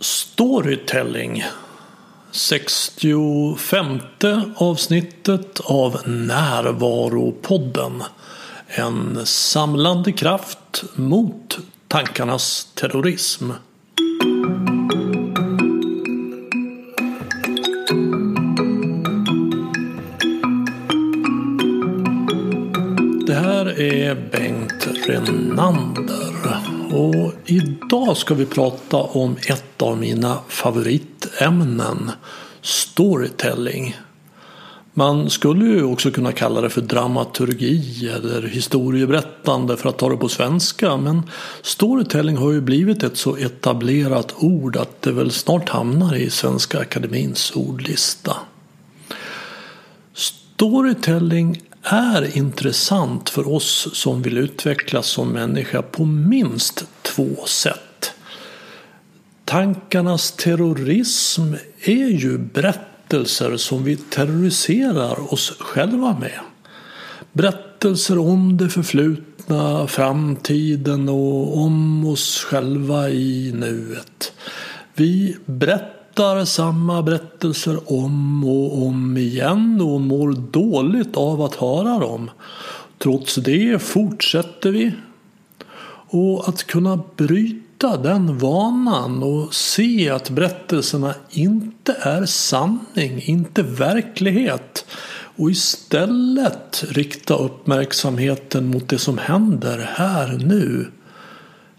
Storytelling 65 avsnittet av Närvaropodden. En samlande kraft mot tankarnas terrorism. Det här är Bengt Renander. Och idag ska vi prata om ett av mina favoritämnen. Storytelling. Man skulle ju också kunna kalla det för dramaturgi eller historieberättande för att ta det på svenska. Men storytelling har ju blivit ett så etablerat ord att det väl snart hamnar i Svenska Akademins ordlista. Storytelling är intressant för oss som vill utvecklas som människa på minst två sätt. Tankarnas terrorism är ju berättelser som vi terroriserar oss själva med. Berättelser om det förflutna, framtiden och om oss själva i nuet. Vi berättar samma berättelser om och om igen och mår dåligt av att höra dem. Trots det fortsätter vi. Och att kunna bryta bryta den vanan och se att berättelserna inte är sanning, inte verklighet och istället rikta uppmärksamheten mot det som händer här nu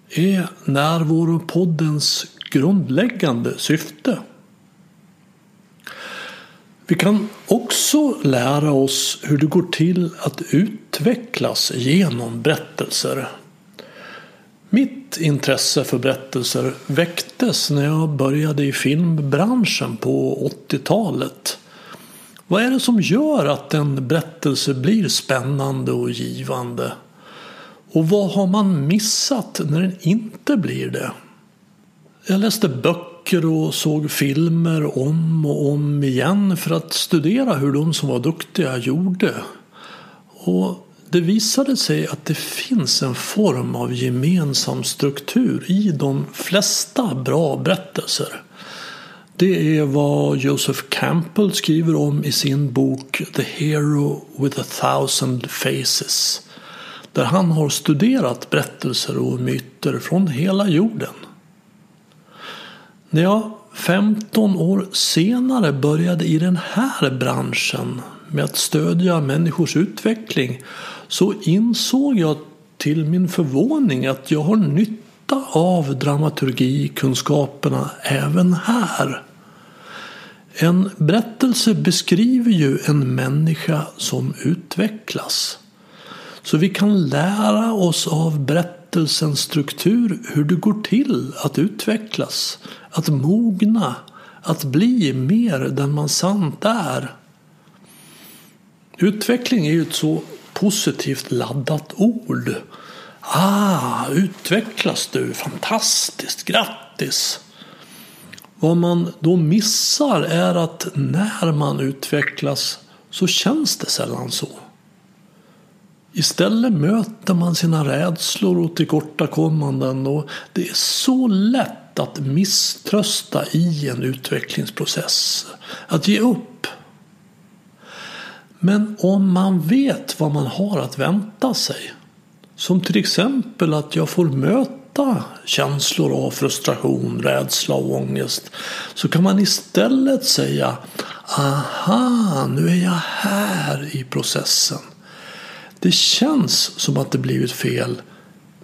är Närvaropoddens grundläggande syfte. Vi kan också lära oss hur det går till att utvecklas genom berättelser. Mitt intresse för berättelser väcktes när jag började i filmbranschen på 80-talet. Vad är det som gör att en berättelse blir spännande och givande? Och vad har man missat när den inte blir det? Jag läste böcker och såg filmer om och om igen för att studera hur de som var duktiga gjorde. Och det visade sig att det finns en form av gemensam struktur i de flesta bra berättelser. Det är vad Joseph Campbell skriver om i sin bok The Hero with a thousand faces. Där han har studerat berättelser och myter från hela jorden. När jag 15 år senare började i den här branschen med att stödja människors utveckling så insåg jag till min förvåning att jag har nytta av dramaturgikunskaperna även här. En berättelse beskriver ju en människa som utvecklas. Så vi kan lära oss av berättelsens struktur hur det går till att utvecklas, att mogna, att bli mer den man sant är. Utveckling är ju ett så positivt laddat ord. Ah, utvecklas du? Fantastiskt, grattis! Vad man då missar är att när man utvecklas så känns det sällan så. Istället möter man sina rädslor och tillkortakommanden och det är så lätt att misströsta i en utvecklingsprocess. Att ge upp. Men om man vet vad man har att vänta sig. Som till exempel att jag får möta känslor av frustration, rädsla och ångest. Så kan man istället säga Aha, nu är jag här i processen. Det känns som att det blivit fel.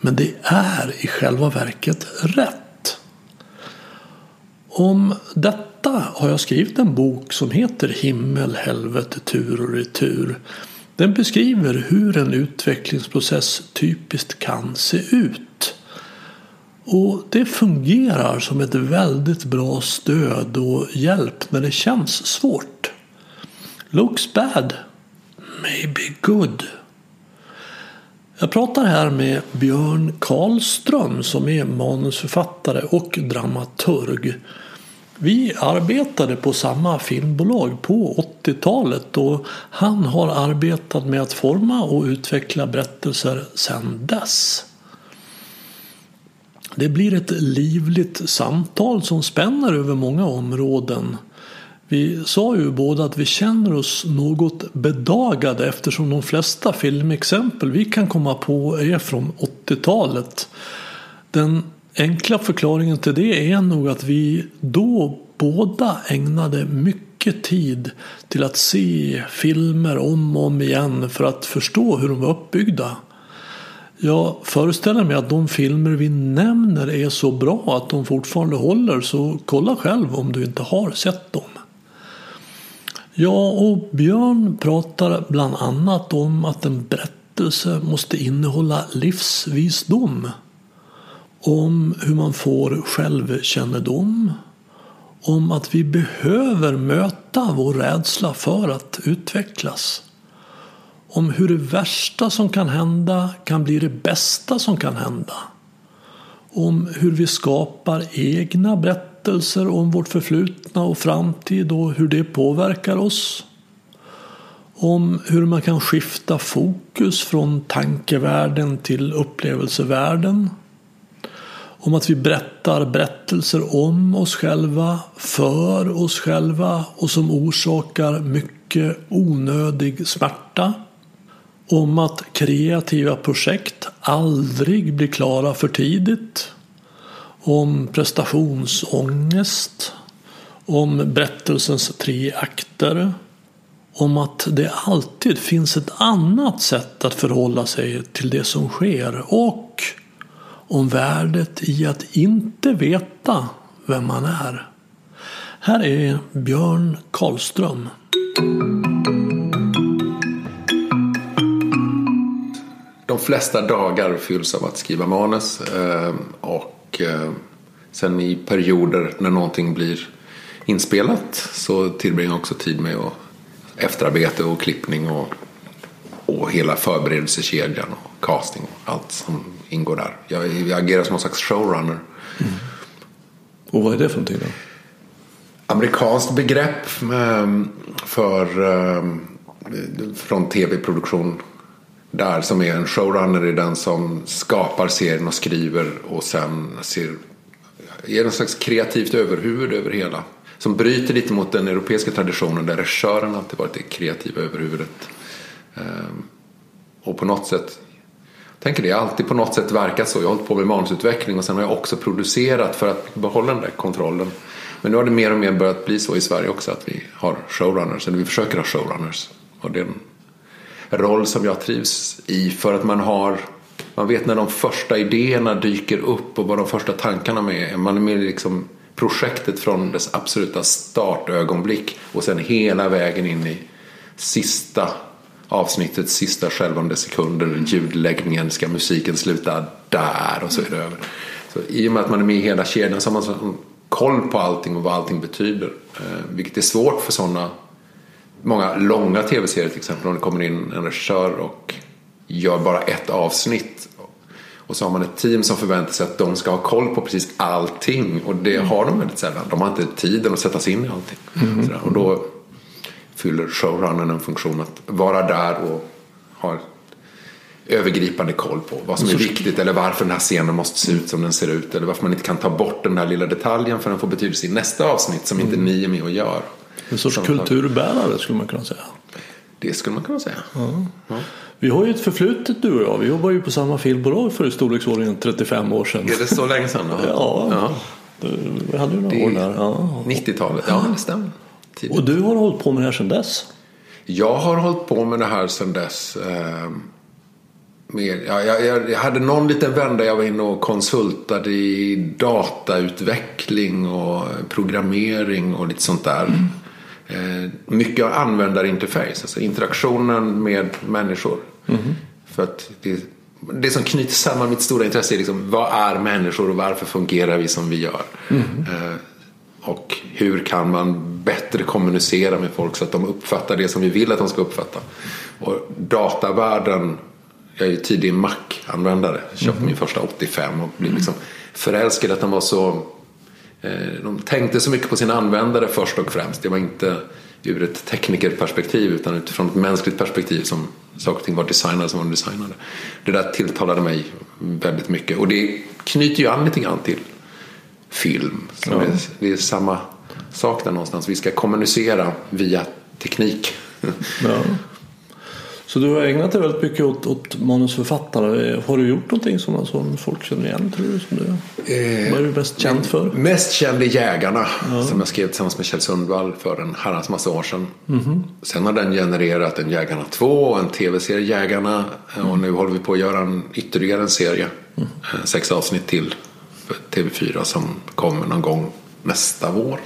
Men det är i själva verket rätt. Om detta har jag skrivit en bok som heter Himmel, helvete, tur och retur. Den beskriver hur en utvecklingsprocess typiskt kan se ut. Och det fungerar som ett väldigt bra stöd och hjälp när det känns svårt. Looks bad, maybe good. Jag pratar här med Björn Karlström som är manusförfattare och dramaturg. Vi arbetade på samma filmbolag på 80-talet och han har arbetat med att forma och utveckla berättelser sedan dess. Det blir ett livligt samtal som spänner över många områden. Vi sa ju båda att vi känner oss något bedagade eftersom de flesta filmexempel vi kan komma på är från 80-talet. Den enkla förklaringen till det är nog att vi då båda ägnade mycket tid till att se filmer om och om igen för att förstå hur de var uppbyggda. Jag föreställer mig att de filmer vi nämner är så bra att de fortfarande håller så kolla själv om du inte har sett dem. Jag och Björn pratar bland annat om att en berättelse måste innehålla livsvisdom. Om hur man får självkännedom. Om att vi behöver möta vår rädsla för att utvecklas. Om hur det värsta som kan hända kan bli det bästa som kan hända. Om hur vi skapar egna berättelser berättelser om vårt förflutna och framtid och hur det påverkar oss. Om hur man kan skifta fokus från tankevärlden till upplevelsevärlden. Om att vi berättar berättelser om oss själva, för oss själva och som orsakar mycket onödig smärta. Om att kreativa projekt aldrig blir klara för tidigt om prestationsångest, om berättelsens tre akter, om att det alltid finns ett annat sätt att förhålla sig till det som sker och om värdet i att inte veta vem man är. Här är Björn Karlström. De flesta dagar fylls av att skriva manus eh, och och eh, sen i perioder när någonting blir inspelat så tillbringar jag också tid med och efterarbete och klippning och, och hela förberedelsekedjan och casting och allt som ingår där. Jag, jag agerar som en slags showrunner. Mm. Och vad är det för någonting då? Amerikanskt begrepp eh, för eh, från tv-produktion där som är en showrunner är den som skapar serien och skriver och sen ser, ger en slags kreativt överhuvud över hela. Som bryter lite mot den europeiska traditionen där regissören alltid varit det kreativa överhuvudet. Ehm, och på något sätt jag tänker det, jag alltid på något sätt verkat så. Jag har hållit på med manusutveckling och sen har jag också producerat för att behålla den där kontrollen. Men nu har det mer och mer börjat bli så i Sverige också att vi har showrunners, eller vi försöker ha showrunners. Och det roll som jag trivs i för att man har man vet när de första idéerna dyker upp och vad de första tankarna är. Man är med i liksom projektet från dess absoluta startögonblick och sen hela vägen in i sista avsnittet, sista skälvande sekunden, ljudläggningen, ska musiken sluta där och så är det över. Så I och med att man är med i hela kedjan så har man koll på allting och vad allting betyder. Eh, vilket är svårt för sådana många långa tv-serier till exempel om det kommer in en regissör och gör bara ett avsnitt och så har man ett team som förväntar sig att de ska ha koll på precis allting och det mm. har de väldigt sällan. De har inte tiden att sätta sig in i allting. Mm. Och då fyller showrunnern en funktion att vara där och ha övergripande koll på vad som är viktigt eller varför den här scenen måste se ut som den ser ut eller varför man inte kan ta bort den här lilla detaljen för den får betydelse i nästa avsnitt som inte mm. ni är med och gör. En sorts kulturbärare skulle man kunna säga. Det skulle man kunna säga. Ja. Ja. Vi har ju ett förflutet du och jag. Vi jobbar ju på samma filmbolag för i storleksordningen 35 år sedan. Är det så länge sedan? ja. ja. Vi hade ju några år där. Ja. 90-talet, ja det stämmer. Tidigt. Och du har hållit på med det här sedan dess? Jag har hållit på med det här sedan dess. Eh, med, ja, jag, jag, hade någon liten vända jag var inne och konsultade i datautveckling och programmering och lite sånt där. Mm. Eh, mycket användarinterface, alltså interaktionen med människor. Mm. För att det, det som knyter samman mitt stora intresse är liksom, vad är människor och varför fungerar vi som vi gör? Mm. Och hur kan man bättre kommunicera med folk så att de uppfattar det som vi vill att de ska uppfatta? Och datavärlden, jag är ju tidig Mac-användare, köpte mm. min första 85 och blev liksom förälskad att den var så de tänkte så mycket på sina användare först och främst. Det var inte ur ett teknikerperspektiv utan utifrån ett mänskligt perspektiv som saker och ting var designade som var designade. Det där tilltalade mig väldigt mycket och det knyter ju an lite grann till film. Ja. Är, det är samma sak där någonstans. Vi ska kommunicera via teknik. Ja. Så du har ägnat dig väldigt mycket åt, åt manusförfattare. Har du gjort någonting som, som folk känner igen tror du? Som du eh, vad är du mest känd för? Mest känd är Jägarna ja. som jag skrev tillsammans med Kjell Sundvall för en herrans massa år sedan. Mm. Sen har den genererat en Jägarna 2 och en tv-serie Jägarna mm. och nu håller vi på att göra en, ytterligare en serie. Mm. Sex avsnitt till för TV4 som kommer någon gång nästa vår.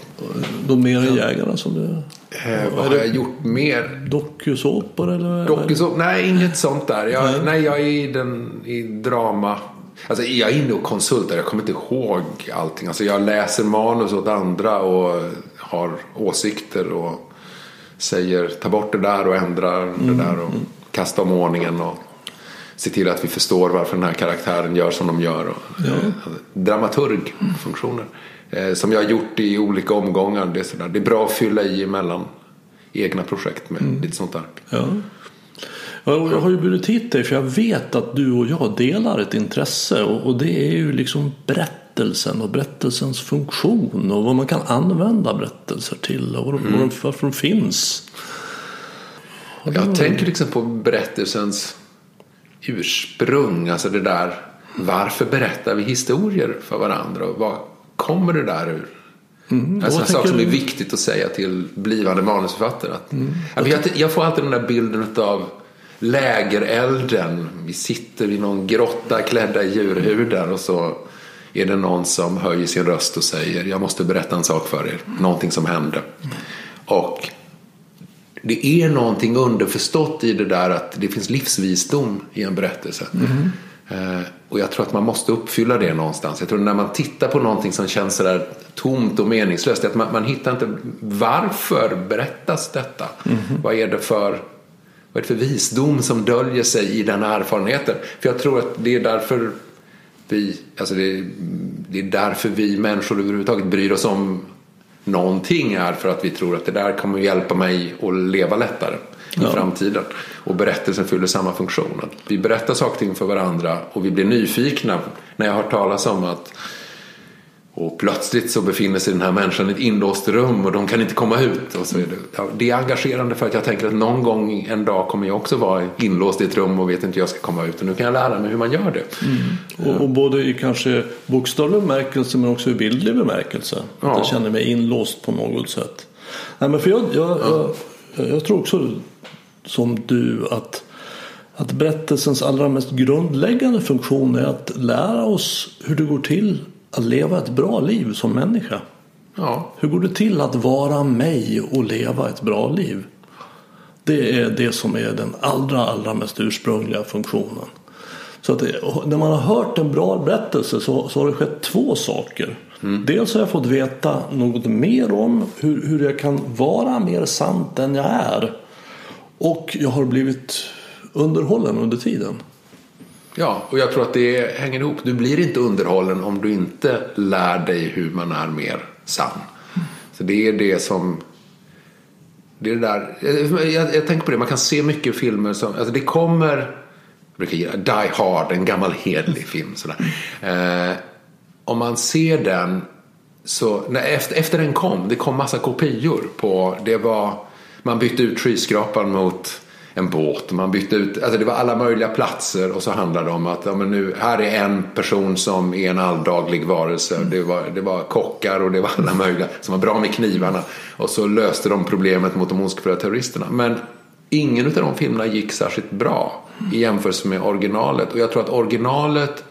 De mer än Jägarna som du... Eh, vad har jag gjort mer? Dokusåpor eller? Dokusåpor? Nej, inget sånt där. Jag, nej. nej. jag är i, den, i drama. Alltså, jag är inne och konsultar. Jag kommer inte ihåg allting. Alltså, jag läser manus åt andra och har åsikter och säger ta bort det där och ändra mm. det där och kasta om ordningen. Och se till att vi förstår varför den här karaktären gör som de gör. Och, ja. dramaturgfunktioner. Eh, som jag har gjort i olika omgångar. Det är, sådär. det är bra att fylla i mellan egna projekt med mm. lite sånt där. Ja. Jag har ju bjudit hit dig för jag vet att du och jag delar ett intresse och det är ju liksom berättelsen och berättelsens funktion och vad man kan använda berättelser till och mm. varför de finns. Jag tänker liksom på berättelsens ursprung, alltså det där varför berättar vi historier för varandra och vad kommer det där ur? Mm, alltså en sak som är viktigt att säga till blivande manusförfattare. Att, mm. jag, jag, får alltid den där bilden av lägerelden. Vi sitter i någon grotta klädda i djurhudar och så är det någon som höjer sin röst och säger jag måste berätta en sak för er. Någonting som hände. Och det är någonting underförstått i det där att det finns livsvisdom i en berättelse. Mm. Eh, och jag tror att man måste uppfylla det någonstans. Jag tror när man tittar på någonting som känns sådär tomt och meningslöst. Att man, man hittar inte varför berättas detta? Mm. Vad är det för vad är det för visdom som döljer sig i den erfarenheten? För jag tror att det är därför vi, alltså det, det är därför vi människor överhuvudtaget bryr oss om någonting är för att vi tror att det där kommer hjälpa mig att leva lättare i ja. framtiden. Och berättelsen fyller samma funktion. vi berättar saker för varandra och vi blir nyfikna när jag har hört talas om att och plötsligt så befinner sig den här människan i ett inlåst rum och de kan inte komma ut. Och så är det, ja, det är engagerande för att jag tänker att någon gång en dag kommer jag också vara inlåst i ett rum och vet inte hur jag ska komma ut. Och nu kan jag lära mig hur man gör det. Mm. Och, och, både i kanske bokstavlig bemärkelse men också i bildlig bemärkelse. Ja. Att jag känner mig inlåst på något sätt. Nej, men för jag, jag, ja. jag, jag tror också som du att att berättelsens allra mest grundläggande funktion är att lära oss hur det går till att leva ett bra liv som människa. Ja. Hur går det till att vara mig och leva ett bra liv? Det är det som är den allra, allra mest ursprungliga funktionen. Så att det, när man har hört en bra berättelse så, så har det skett två saker. Mm. Dels har jag fått veta något mer om hur, hur jag kan vara mer sant än jag är. Och jag har blivit underhållen under tiden. Ja, och jag tror att det hänger ihop. Du blir inte underhållen om du inte lär dig hur man är mer sann. Så det är det som... Det är det där. Jag, jag, tänker på det, man kan se mycket filmer som... Alltså det kommer... Jag brukar gilla Die Hard, en gammal hedlig film. Sådär. Eh, om man ser den så... När, efter, efter den kom, det kom massa kopior på... Det var... Man bytte ut skyskrapan mot en båt. Man bytte ut, alltså det var alla möjliga platser och så handlade det om att ja, men nu, här är en person som är en alldaglig varelse. Det var, det var kockar och det var alla möjliga som var bra med knivarna. Och så löste de problemet mot de ondskefulla terroristerna. Men ingen av de filmerna gick särskilt bra i jämförelse med originalet. Och jag tror att originalet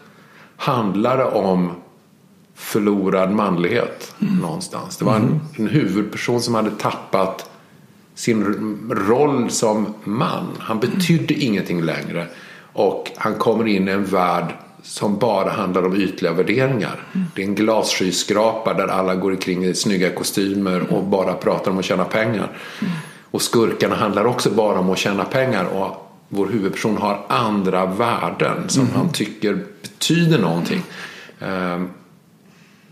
handlade om förlorad manlighet mm. någonstans. Det var en, mm. en huvudperson som hade tappat sin roll som man. Han betydde ingenting längre. Och han kommer in i en värld som bara handlar om ytliga värderingar. Det är en glasskyskrapa där alla går omkring i snygga kostymer och bara pratar om att tjäna pengar. Och skurkarna handlar också bara om att tjäna pengar. Och vår huvudperson har andra värden som mm. han tycker betyder någonting. Um,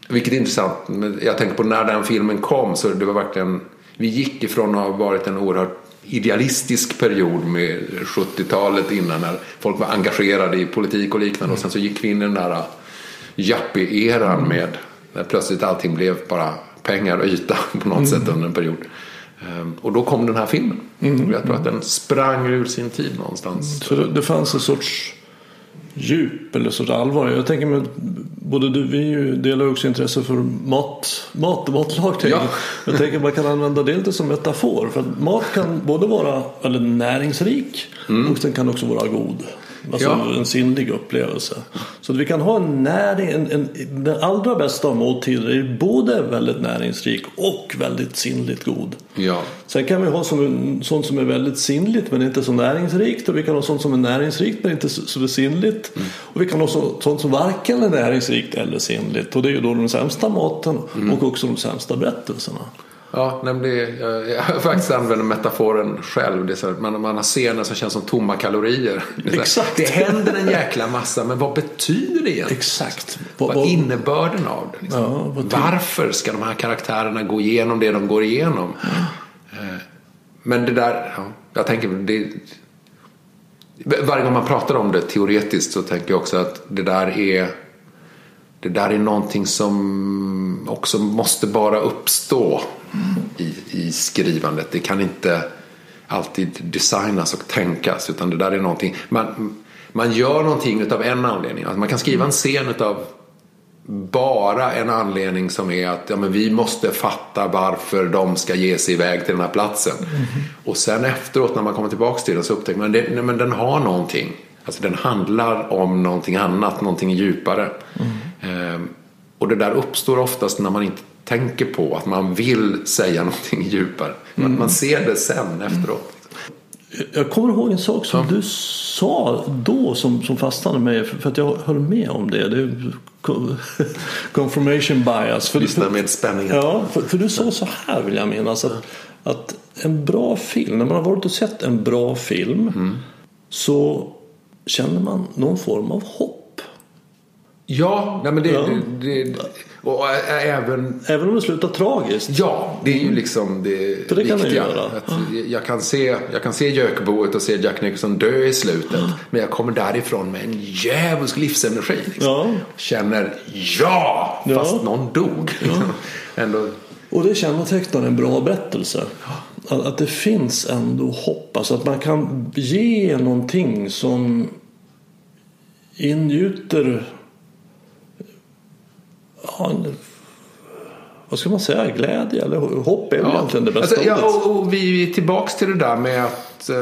vilket är intressant. Jag tänker på när den filmen kom så det var verkligen vi gick ifrån att ha varit en oerhört idealistisk period med 70-talet innan när folk var engagerade i politik och liknande och sen så gick vi in i den där yuppie-eran med när plötsligt allting blev bara pengar och yta på något sätt under en period. Ehm, Och då kom den här filmen. Och jag tror att den sprang ur sin tid någonstans. Så det, det fanns en sorts djup eller sorts allvar. Jag tänker mig, både du vi ju delar också intresse för mat, mat och matlagning. Ja. Jag tänker man kan använda det lite som metafor. För att mat kan både vara väldigt näringsrik och den kan också vara god. Alltså Mm. Ja. en sinnlig upplevelse. Så att vi kan ha en näring, en, en, den allra bästa av måltider är både väldigt näringsrik och väldigt sinnligt god. Ja. Sen kan vi ha som, sånt som är väldigt sinnligt men inte så näringsrikt och vi kan ha sånt som är näringsrikt men inte så, så sinnligt. Och vi kan ha så, sånt som varken är näringsrikt eller sinnligt och det är ju då den sämsta maten och också de sämsta berättelserna. Ja, nej, det, jag, jag faktiskt använt metaforen själv. Det är så här, man, man har scener som känns som tomma kalorier. Det, här, Exakt. det händer en jäkla massa, men vad betyder det egentligen? Exakt. Vad är innebörden av det? Liksom? Ja, vad Varför ska de här karaktärerna gå igenom det de går igenom? Eh, Men det där, ja, jag tänker det, varje gång man pratar om det teoretiskt så tänker jag också att det där är det där är någonting som också måste bara uppstå i, i skrivandet. Det kan inte alltid designas och tänkas utan det där är någonting man, man gör någonting utav en anledning. Alltså man kan skriva en scen utav bara en anledning som är att ja, men vi måste fatta varför de ska ge sig iväg till den här platsen. Och sen efteråt när man kommer tillbaka till den så upptäcker man att men den har någonting. Alltså den handlar om någonting annat, någonting djupare. Ehm, och det där uppstår oftast när man inte tänker på att man vill säga någonting djupare. Man, man ser det sen efteråt. Jag kommer ihåg en sak som du sa då som, som fastnade mig för att jag höll med om det. det är confirmation bias. För, Lyssna med spänning. Ja, för, för du sa så här vill jag minnas. Att, att en bra film, när man har varit och sett en bra film så känner man någon form av hopp. Ja, nej men det, Ja. det, det och även Även om det slutar tragiskt. Ja, det är ju liksom det, För det kan det viktiga. göra. Att jag, kan se, jag kan se Jökboet och se Jack Nicholson dö i slutet. Men jag kommer därifrån med en djävulsk livsenergi. Liksom. Ja. Känner ja, Ja. fast någon dog. Liksom. Ändå, Och det kännetecknar en bra berättelse. Att, att det finns ändå hopp. Alltså att man kan ge någonting som ingjuter ja, en, vad ska man säga, glädje eller hopp är väl egentligen det bästa Alltså, ja, och, och vi är tillbaks till det där med att eh,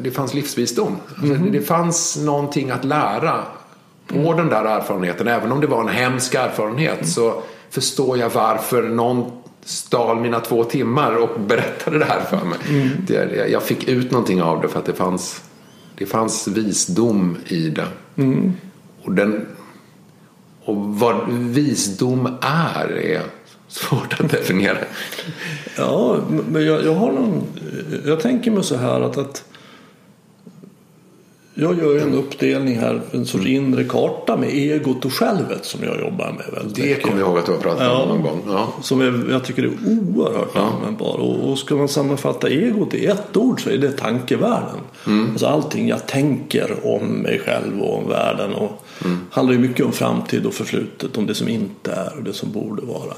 det fanns livsvisdom. Alltså, Mhm. Det fanns någonting att lära på Mm. den där erfarenheten. Även om det var en hemsk erfarenhet Mm. så förstår jag varför någon stal mina två timmar och berättade det här för mig. Mm. Det, jag- jag fick ut någonting av det för att det fanns, det fanns visdom i det. Mm. Och, den, och vad visdom är är svårt att definiera. Ja, men jag, jag har någon, jag tänker mig så här att, att jag gör en uppdelning här, en sorts inre karta med egot och självet som jag jobbar med väldigt Det kommer jag ihåg att du har pratat Ja. om någon gång. Ja. Som är, jag tycker är oerhört användbar. Och, och ska man sammanfatta egot i ett ord så är det tankevärlden. Alltså allting jag tänker om mig själv och om världen. Och handlar ju mycket om framtid och förflutet. Om det som inte är och det som borde vara.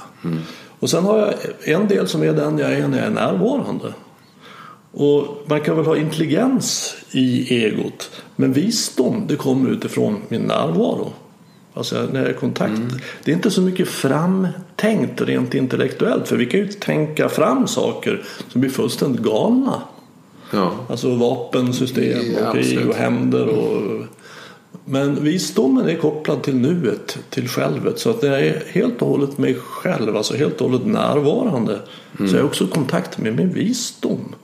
Och sen har jag en del som är den jag är när jag är närvarande. Och man kan väl ha intelligens i egot. Men visdom det kommer utifrån min närvaro. Alltså när jag är i kontakt. Det är inte så mycket framtänkt rent intellektuellt. För vi kan ju tänka fram saker som blir fullständigt galna. Ja. Alltså vapensystem Ja, och krig och hämnder. Och... Men visdomen är kopplad till nuet, till självet. Så att när jag är helt och hållet mig själv, alltså helt och hållet närvarande. Så är jag också i kontakt med min visdom.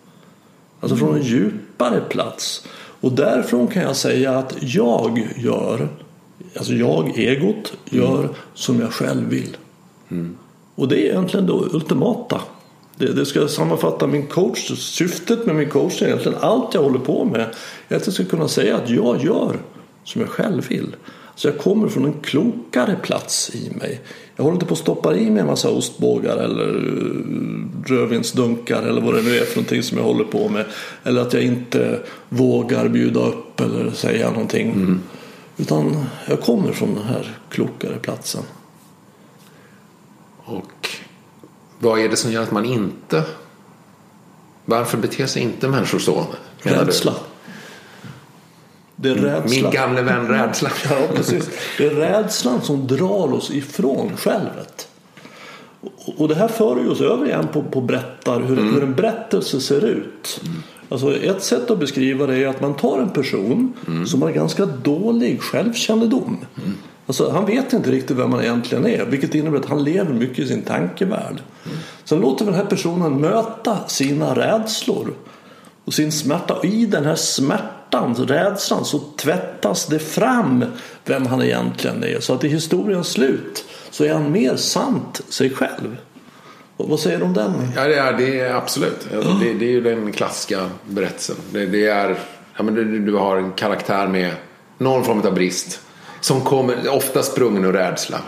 Alltså från en djupare plats. Och därifrån kan jag säga att jag gör, alltså jag, egot, gör som jag själv vill. Och det är egentligen det ultimata. Det, det ska sammanfatta min coach. Syftet med min coach är egentligen allt jag håller på med. Är att jag ska kunna säga att jag gör som jag själv vill. Så jag kommer från en klokare plats i mig. Jag håller inte på att stoppa i mig en massa ostbågar eller eh, rödvinsdunkar eller vad det nu är för någonting som jag håller på med. Eller att jag inte vågar bjuda upp eller säga någonting. Mm. Utan jag kommer från den här klokare platsen. Och vad är det som gör att man inte... Varför beter sig inte människor så? Rädsla. Det är rädslan. Min gamle vän rädslan. ja, precis. Det är rädslan som drar oss ifrån självet. Och det här för oss över igen på, på berättar, hur, mm. hur en berättelse ser ut. Mm. Alltså ett sätt att beskriva det är att man tar en person mm. som har ganska dålig självkännedom. Mm. Alltså, han vet inte riktigt vem han egentligen är vilket innebär att han lever mycket i sin tankevärld. Mm. Sen låter vi den här personen möta sina rädslor och sin smärta. Och i den här smärtan, rädslan, så tvättas det fram vem han egentligen är. Så att i historiens slut så är han mer sant sig själv. Vad säger du om den? Ja, det är, det är absolut. Mm. det, det, är ju den klassiska berättelsen. Det, det är, ja, men du, du, har en karaktär med någon form av brist. Som kommer, ofta sprungen ur rädsla.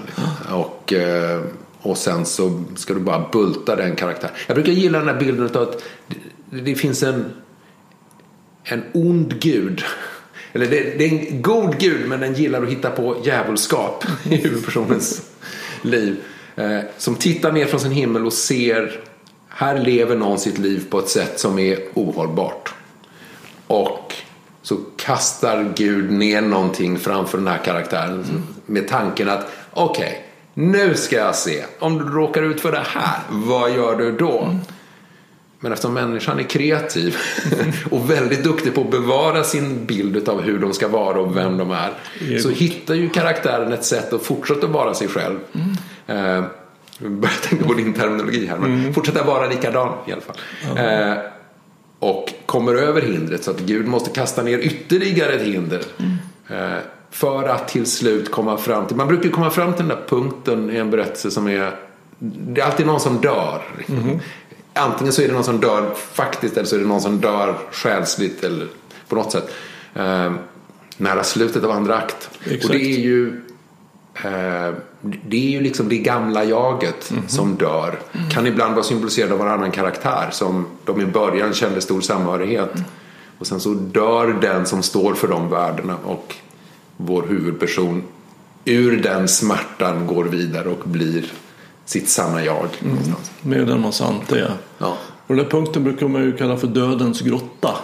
Och, eh, och sen så ska du bara bulta den karaktären. Jag brukar gilla den här bilden av att det, det finns en, en ond gud. Eller det, det, är en god gud men den gillar att hitta på djävulskap i huvudpersonens liv. Eh, som tittar ner från sin himmel och ser här lever någon sitt liv på ett sätt som är ohållbart. Och så kastar Gud ner någonting framför den här karaktären mm. med tanken att okej, okay, nu ska jag se. Om du råkar ut för det här, vad gör du då? Mm. Men eftersom människan är kreativ och väldigt duktig på att bevara sin bild av hur de ska vara och vem de är. Så hittar ju karaktären ett sätt att fortsätta vara sig själv. Mm. Eh, jag börjar tänka på din terminologi här. Men mm. fortsätta vara likadan i alla fall. Mm. Eh, och kommer över hindret så att Gud måste kasta ner ytterligare ett hinder. Mm. Eh, för att till slut komma fram till, man brukar komma fram till den där punkten i en berättelse som är det är alltid någon som dör. Mm antingen så är det någon som dör faktiskt eller så är det någon som dör själsligt eller på något sätt. Eh, nära slutet av andra akt. Exakt. Och det är ju eh, det är ju liksom det gamla jaget mm -hmm. som dör. Mm. Kan ibland vara symboliserad av en annan karaktär som de i början kände stor samhörighet. Mm. Och sen så dör den som står för de värdena och vår huvudperson ur den smärtan går vidare och blir sitt sanna jag. Mm. Med den man sant är. Ja. Och den där punkten brukar man ju kalla för dödens grotta.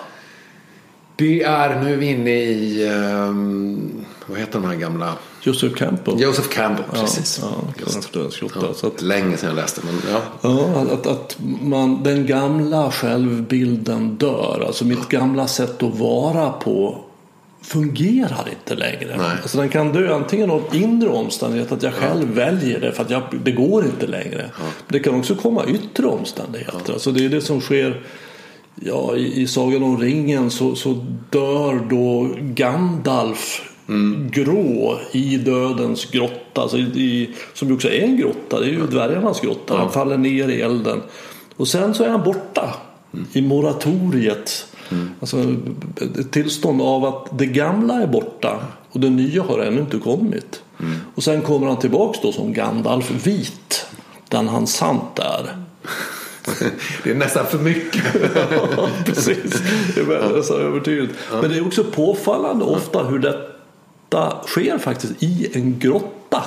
Det är, nu är vi inne i, um, vad heter de här gamla? Joseph Campbell. Joseph Campbell, precis. Ja, ja, för dödens grotta. Ja, så att, länge sedan jag läste men ja. ja att, att man, den gamla självbilden dör. Alltså mitt gamla sätt att vara på fungerar inte längre. Nej. Alltså den kan dö antingen av inre omständigheter, att jag själv ja. väljer det för att jag, det går inte längre. Ja. Det kan också komma yttre omständigheter. Ja. Alltså det är det som sker ja, i, i Sagan om ringen så, så dör då Gandalf mm. grå i dödens grotta. Alltså i, i, som ju också är en grotta, det är ju dvärgarnas grotta. Han faller ner i elden. Och sen så är han borta mm. i moratoriet Mm. Alltså, ett tillstånd av att det gamla är borta och det nya har ännu inte kommit. Mm. Och sen kommer han tillbaks då som Gandalf vit, den han sant är. Det är nästan för mycket. ja, precis. Det är nästan övertydligt. Ja. Men det är också påfallande ofta hur detta sker faktiskt i en grotta.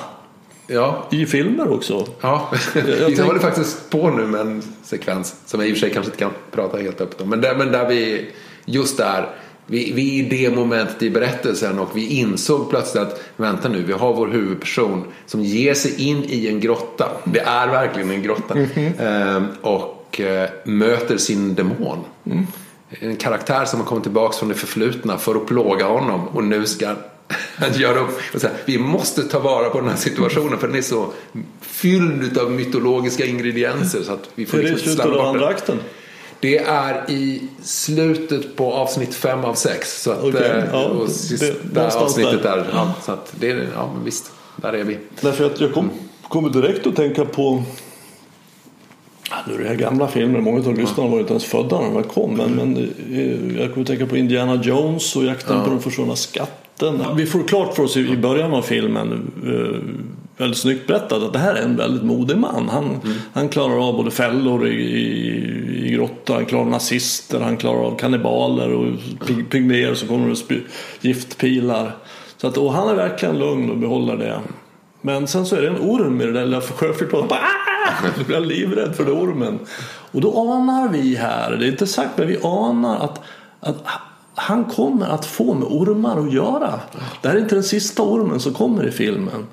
Ja. I filmer också. Ja, jag, jag håller faktiskt på nu med en sekvens som jag i och för sig kanske inte kan prata helt öppet om. Men där, men där vi, just där, vi, vi är i det momentet i berättelsen och vi insåg plötsligt att vänta nu, vi har vår huvudperson som ger sig in i en grotta. Det är verkligen en grotta. Mm -hmm. ehm, och eh, möter sin demon. Mm. En karaktär som har kommit tillbaka från det förflutna för att plåga honom och nu ska att göra upp och säga, vi måste ta vara på den här situationen för den är så fylld av mytologiska ingredienser så att vi får liksom inte slarva bort andra akten? Det är i slutet på avsnitt fem av sex. Så att, okay. Eh, ja, och sista det, avsnittet där. där ja, så att det, ja, men visst, där är vi. Därför att jag kom, kommer direkt att tänka på nu är det här gamla filmer, många av lyssnarna var inte ens födda när de kom. Men, men eh, jag kommer att tänka på Indiana Jones och Jakten ja. på de försvunna skatterna vatten. Vi får klart för oss i början av filmen eh, väldigt snyggt berättat att det här är en väldigt modig man. Han, mm. han klarar av både fällor i, i, i grotta, han klarar av nazister, han klarar av kannibaler och pygméer som kommer och spy, giftpilar. Så att, och han är verkligen lugn och behåller det. Men sen så är det en orm i det där lilla sjöflygplanet. Blir jag livrädd för den ormen. Och då anar vi här, det är inte sagt men vi anar att, att han kommer att få med ormar att göra. Det här är inte den sista ormen som kommer i filmen.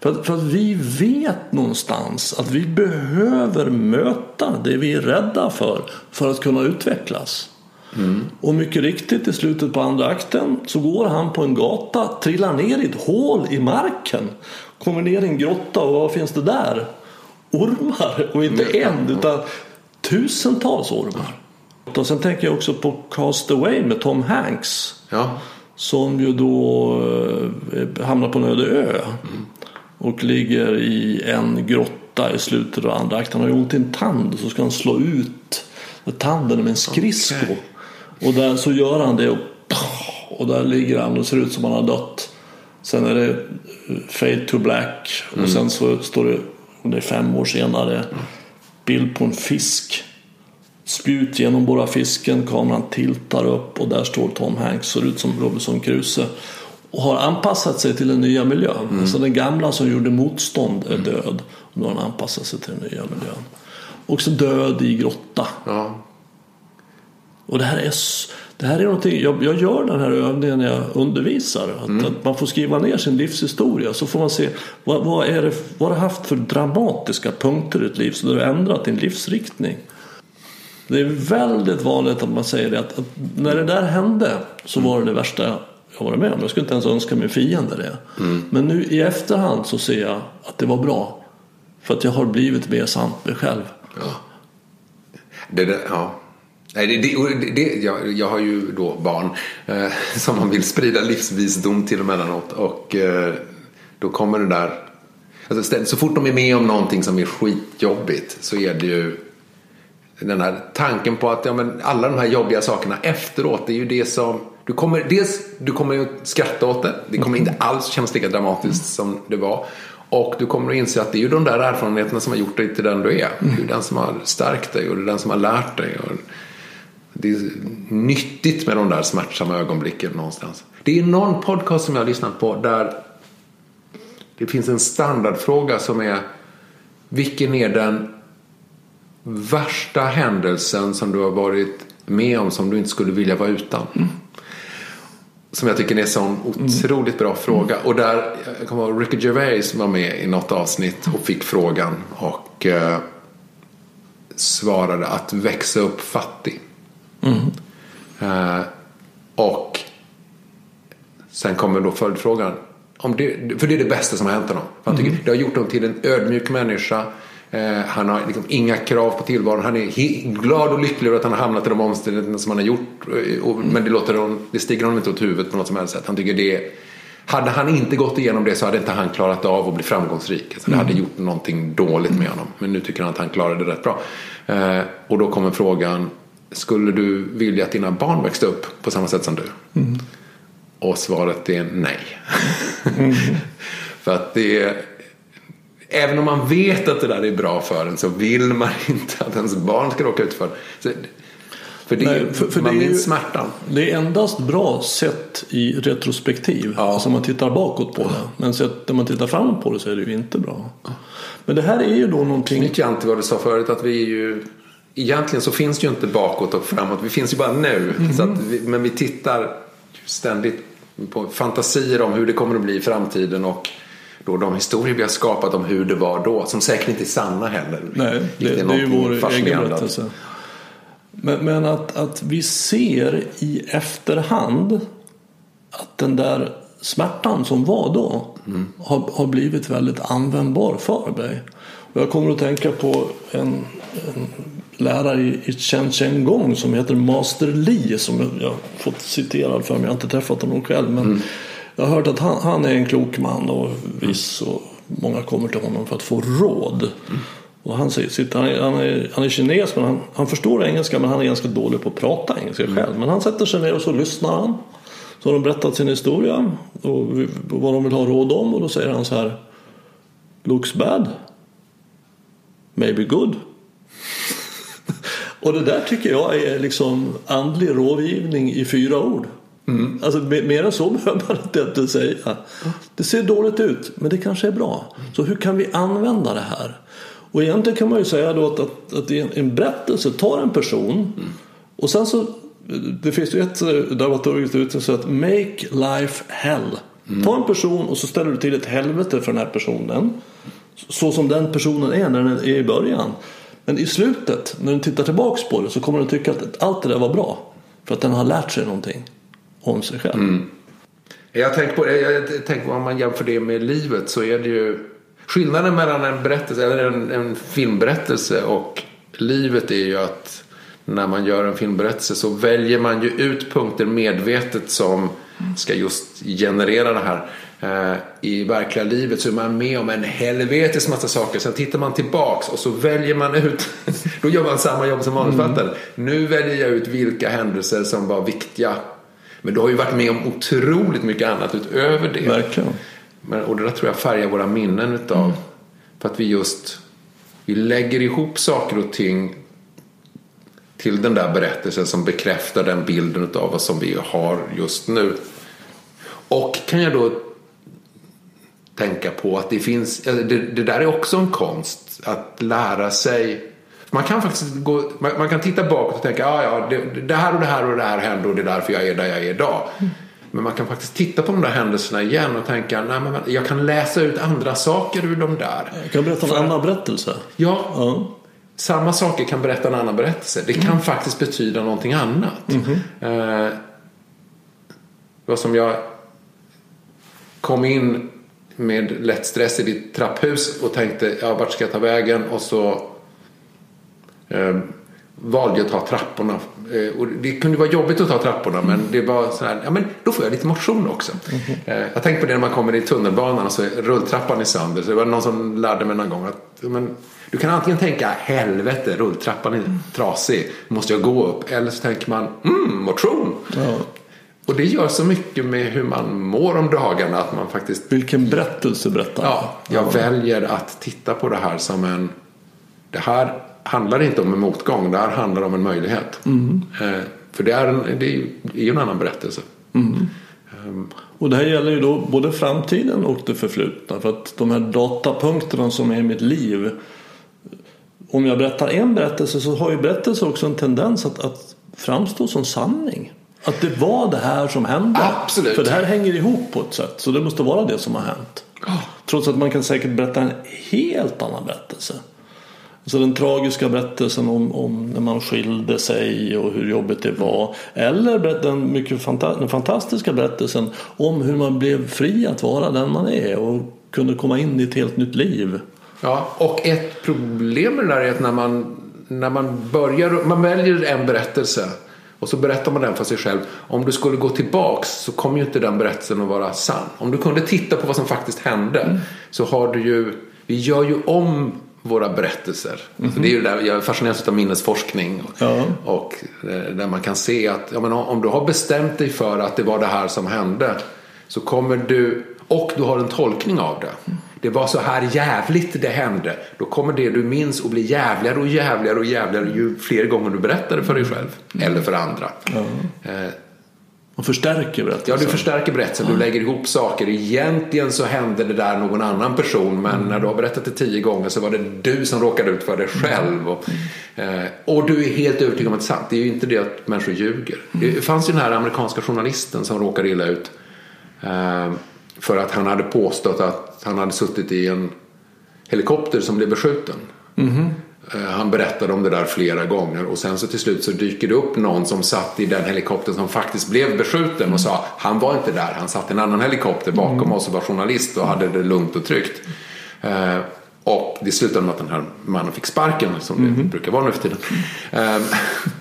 För att, för att vi vet någonstans att vi behöver möta det vi är rädda för för att kunna utvecklas. Mm. Och mycket riktigt i slutet på andra akten så går han på en gata, trillar ner i ett hål i marken, kommer ner i en grotta och vad finns det där? Ormar och inte en utan tusentals ormar. Och sen tänker jag också på Cast Away med Tom Hanks. Ja. Som ju då eh, hamnar på en öde ö. Mm. Och ligger i en grotta i slutet av andra akten. Han har ju ont i en tand så ska han slå ut tanden med en skridsko. Okay. Och där så gör han det och, och där ligger han och ser ut som han har dött. Sen är det eh, Fade to Black och mm. sen så står det, det är fem år senare, bild på en fisk. Spjut genomborrar fisken, kameran tiltar upp och där står Tom Hanks, ser ut som Robinson Crusoe. Och har anpassat sig till den nya miljön. Mm. Alltså den gamla som gjorde motstånd är mm. död. Och nu har han anpassat sig till den nya miljön. Också död i grotta. Ja. Och det här är, det här är någonting, jag, jag gör den här övningen när jag undervisar. Att, mm. att, man får skriva ner sin livshistoria så får man se vad, vad, är det, vad har du haft för dramatiska punkter i ditt liv så du har ändrat din livsriktning. Det är väldigt vanligt att man säger det att, att när det där hände så var det det värsta jag varit med om. Jag skulle inte ens önska min fiende det. Mm. Men nu i efterhand så ser jag att det var bra. För att jag har blivit mer sant mig själv. Ja. Det, det, ja. Nej, det, det, det, jag, jag har ju då barn eh, som man vill sprida livsvisdom till emellanåt. Och eh, då kommer det där. Alltså, så fort de är med om någonting som är skitjobbigt så är det ju den här tanken på att ja, men alla de här jobbiga sakerna efteråt det är ju det som du kommer, dels, du kommer ju skratta åt det. Det kommer inte alls kännas lika dramatiskt som det var. Och du kommer att inse att det är ju de där erfarenheterna som har gjort dig till den du är. Det är den som har stärkt dig och det är den som har lärt dig. Och det är nyttigt med de där smärtsamma ögonblicken någonstans. Det är någon podcast som jag har lyssnat på där det finns en standardfråga som är vilken är den värsta händelsen som du har varit med om som du inte skulle vilja vara utan? Mm. Som jag tycker är en sån otroligt bra fråga. Och där, jag kommer ihåg Ricky Gervais var med i något avsnitt och fick frågan och eh, svarade att växa upp fattig. Mm. Eh, och sen kommer då följdfrågan. Om det, för det är det bästa som har hänt honom. Han tycker, mm. Det har gjort honom till en ödmjuk människa. Eh, han har liksom inga krav på tillvaron. Han är glad och lycklig över att han har hamnat i de omständigheterna som han har gjort. Och, men det, låter honom, det stiger honom inte åt huvudet på något som helst sätt. Han tycker det hade han inte gått igenom det så hade inte han klarat av att bli framgångsrik. Alltså det hade mm. gjort någonting dåligt med honom. Men nu tycker han att han klarade det rätt bra. Eh, och då kommer frågan. Skulle du vilja att dina barn växte upp på samma sätt som du? Mm. Och svaret är nej. Mm. För att det är även om man vet att det där är bra för en så vill man inte att ens barn ska råka ut för det. För, det, Nej, för, för man minns smärtan. Det är endast bra sett i retrospektiv. Ja. Alltså man tittar bakåt på det. Men sett, när man tittar framåt på det så är det ju inte bra. Men det här är ju då någonting. Knyter an till vad du sa förut att vi är ju Egentligen så finns det ju inte bakåt och framåt. Vi finns ju bara nu. Mm. Så vi, men vi tittar ständigt på fantasier om hur det kommer att bli i framtiden. Och då de historier vi har skapat om hur det var då. Som säkert inte är sanna heller. Nej, det, det, är ju vår egen berättelse. Men, men, att, att vi ser i efterhand att den där smärtan som var då mm. har, har blivit väldigt användbar för mig. Och jag kommer att tänka på en, en lärare i, i Chen Gong som heter Master Li som jag fått citerad för mig. Jag har inte träffat honom själv. Men mm jag har hört att han, han är en klok man och viss och många kommer till honom för att få råd. Mm. Och han, sitter, han, är, han, är, han är kines men han, han förstår engelska men han är ganska dålig på att prata engelska mm. själv. Men han sätter sig ner och så lyssnar han. Så har de berättat sin historia och vad de vill ha råd om och då säger han så här Looks bad. Maybe good. och det där tycker jag är liksom andlig rådgivning i fyra ord. Mm. Alltså, mer än så behöver man inte säga. Det ser dåligt ut, men det kanske är bra. Så hur kan vi använda det här? Och egentligen kan man ju säga då att, att, att en berättelse tar en person mm. och sen så det finns ju ett dramaturgiskt uttryck så att make life hell. Mm. Ta en person och så ställer du till ett helvete för den här personen. Så som den personen är när den är i början. Men i slutet, när du tittar tillbaks på det så kommer du tycka att allt det där var bra. För att den har lärt sig någonting om sig själv. Mm. Jag tänker på, jag tänker om man jämför det med livet så är det ju skillnaden mellan en berättelse eller en, en filmberättelse och livet är ju att när man gör en filmberättelse så väljer man ju ut punkter medvetet som ska just generera det här. Eh, I verkliga livet så är man med om en helvetes massa saker. Sen tittar man tillbaks och så väljer man ut. Då gör man samma jobb som manusförfattare. Mm. Nu väljer jag ut vilka händelser som var viktiga. Men du har ju varit med om otroligt mycket annat utöver det. Verkligen. Men, och det där tror jag färgar våra minnen utav. Mm. För att vi just vi lägger ihop saker och ting till den där berättelsen som bekräftar den bilden av vad som vi har just nu. Och kan jag då tänka på att det finns, det, det där är också en konst. Att lära sig man kan faktiskt gå, man, man, kan titta bakåt och tänka ah, ja, det, det, här och det här och det här hände och det är därför jag är där jag är idag. Mm. Men man kan faktiskt titta på de där händelserna igen och tänka nej, men jag kan läsa ut andra saker ur de där. Jag kan berätta en annan berättelse. Ja. ja. Samma saker kan berätta en annan berättelse. Det kan mm. faktiskt betyda någonting annat. Mm. Eh, vad som jag kom in med lätt stress i ditt trapphus och tänkte ja, vart ska jag ta vägen och så eh, valde att ta trapporna. Eh, och det kunde vara jobbigt att ta trapporna men det var så här, ja men då får jag lite motion också. Mm. jag tänkte på det när man kommer i tunnelbanan och så är rulltrappan i sönder. Så det var någon som lärde mig någon gång att men, du kan antingen tänka helvete rulltrappan är trasig, måste jag gå upp? Eller så tänker man mm, motion. Ja. Och det gör så mycket med hur man mår om dagarna att man faktiskt... Vilken berättelse berättar Ja, jag ja. väljer att titta på det här som en... Det här handlar inte om en motgång, det här handlar om en möjlighet. Mm. Eh, för det är, en, det är ju en annan berättelse. Mm. Um, och det här gäller ju då både framtiden och det förflutna. För att de här datapunkterna som är i mitt liv. Om jag berättar en berättelse så har ju berättelser också en tendens att, att framstå som sanning. Att det var det här som hände. Absolut. För det här hänger ihop på ett sätt. Så det måste vara det som har hänt. Oh. Trots att man kan säkert berätta en helt annan berättelse. Så den tragiska berättelsen om, om, när man skilde sig och hur jobbigt det var. Eller den, mycket fanta den fantastiska berättelsen om hur man blev fri att vara den man är och kunde komma in i ett helt nytt liv. Ja, och ett problem med det där är att när man, när man börjar, man väljer en berättelse och så berättar man den för sig själv. Om du skulle gå tillbaks så kommer ju inte den berättelsen att vara sann. Om du kunde titta på vad som faktiskt hände mm. så har du ju, vi gör ju om våra berättelser. Mm -hmm. det är ju där, jag fascineras av minnesforskning. Ja. Och eh, där man kan se att ja, men om du har bestämt dig för att det var det här som hände. Så kommer du, och du har en tolkning av det. Det var så här jävligt det hände. Då kommer det du minns att bli jävligare och jävligare och jävligare ju fler gånger du berättar det för dig själv. Mm. Eller för andra. Ja. Och förstärker berättelsen. Ja, du förstärker berättelsen. Du lägger ihop saker. Egentligen så hände det där någon annan person. Men mm. när du har berättat det tio gånger så var det du som råkade ut för det själv. Och, eh, och du är helt övertygad om att det är sant. Det är ju inte det att människor ljuger. Mm. Det fanns ju den här amerikanska journalisten som råkade illa ut. Eh, för att han hade påstått att han hade suttit i en helikopter som blev beskjuten. Mm. Han berättade om det där flera gånger och sen så till slut så dyker det upp någon som satt i den helikoptern som faktiskt blev beskjuten och sa han var inte där, han satt i en annan helikopter bakom mm. oss och var journalist och hade det lugnt och tryggt. Eh, och det slutade med att den här mannen fick sparken som det mm. brukar vara nu för tiden. Eh,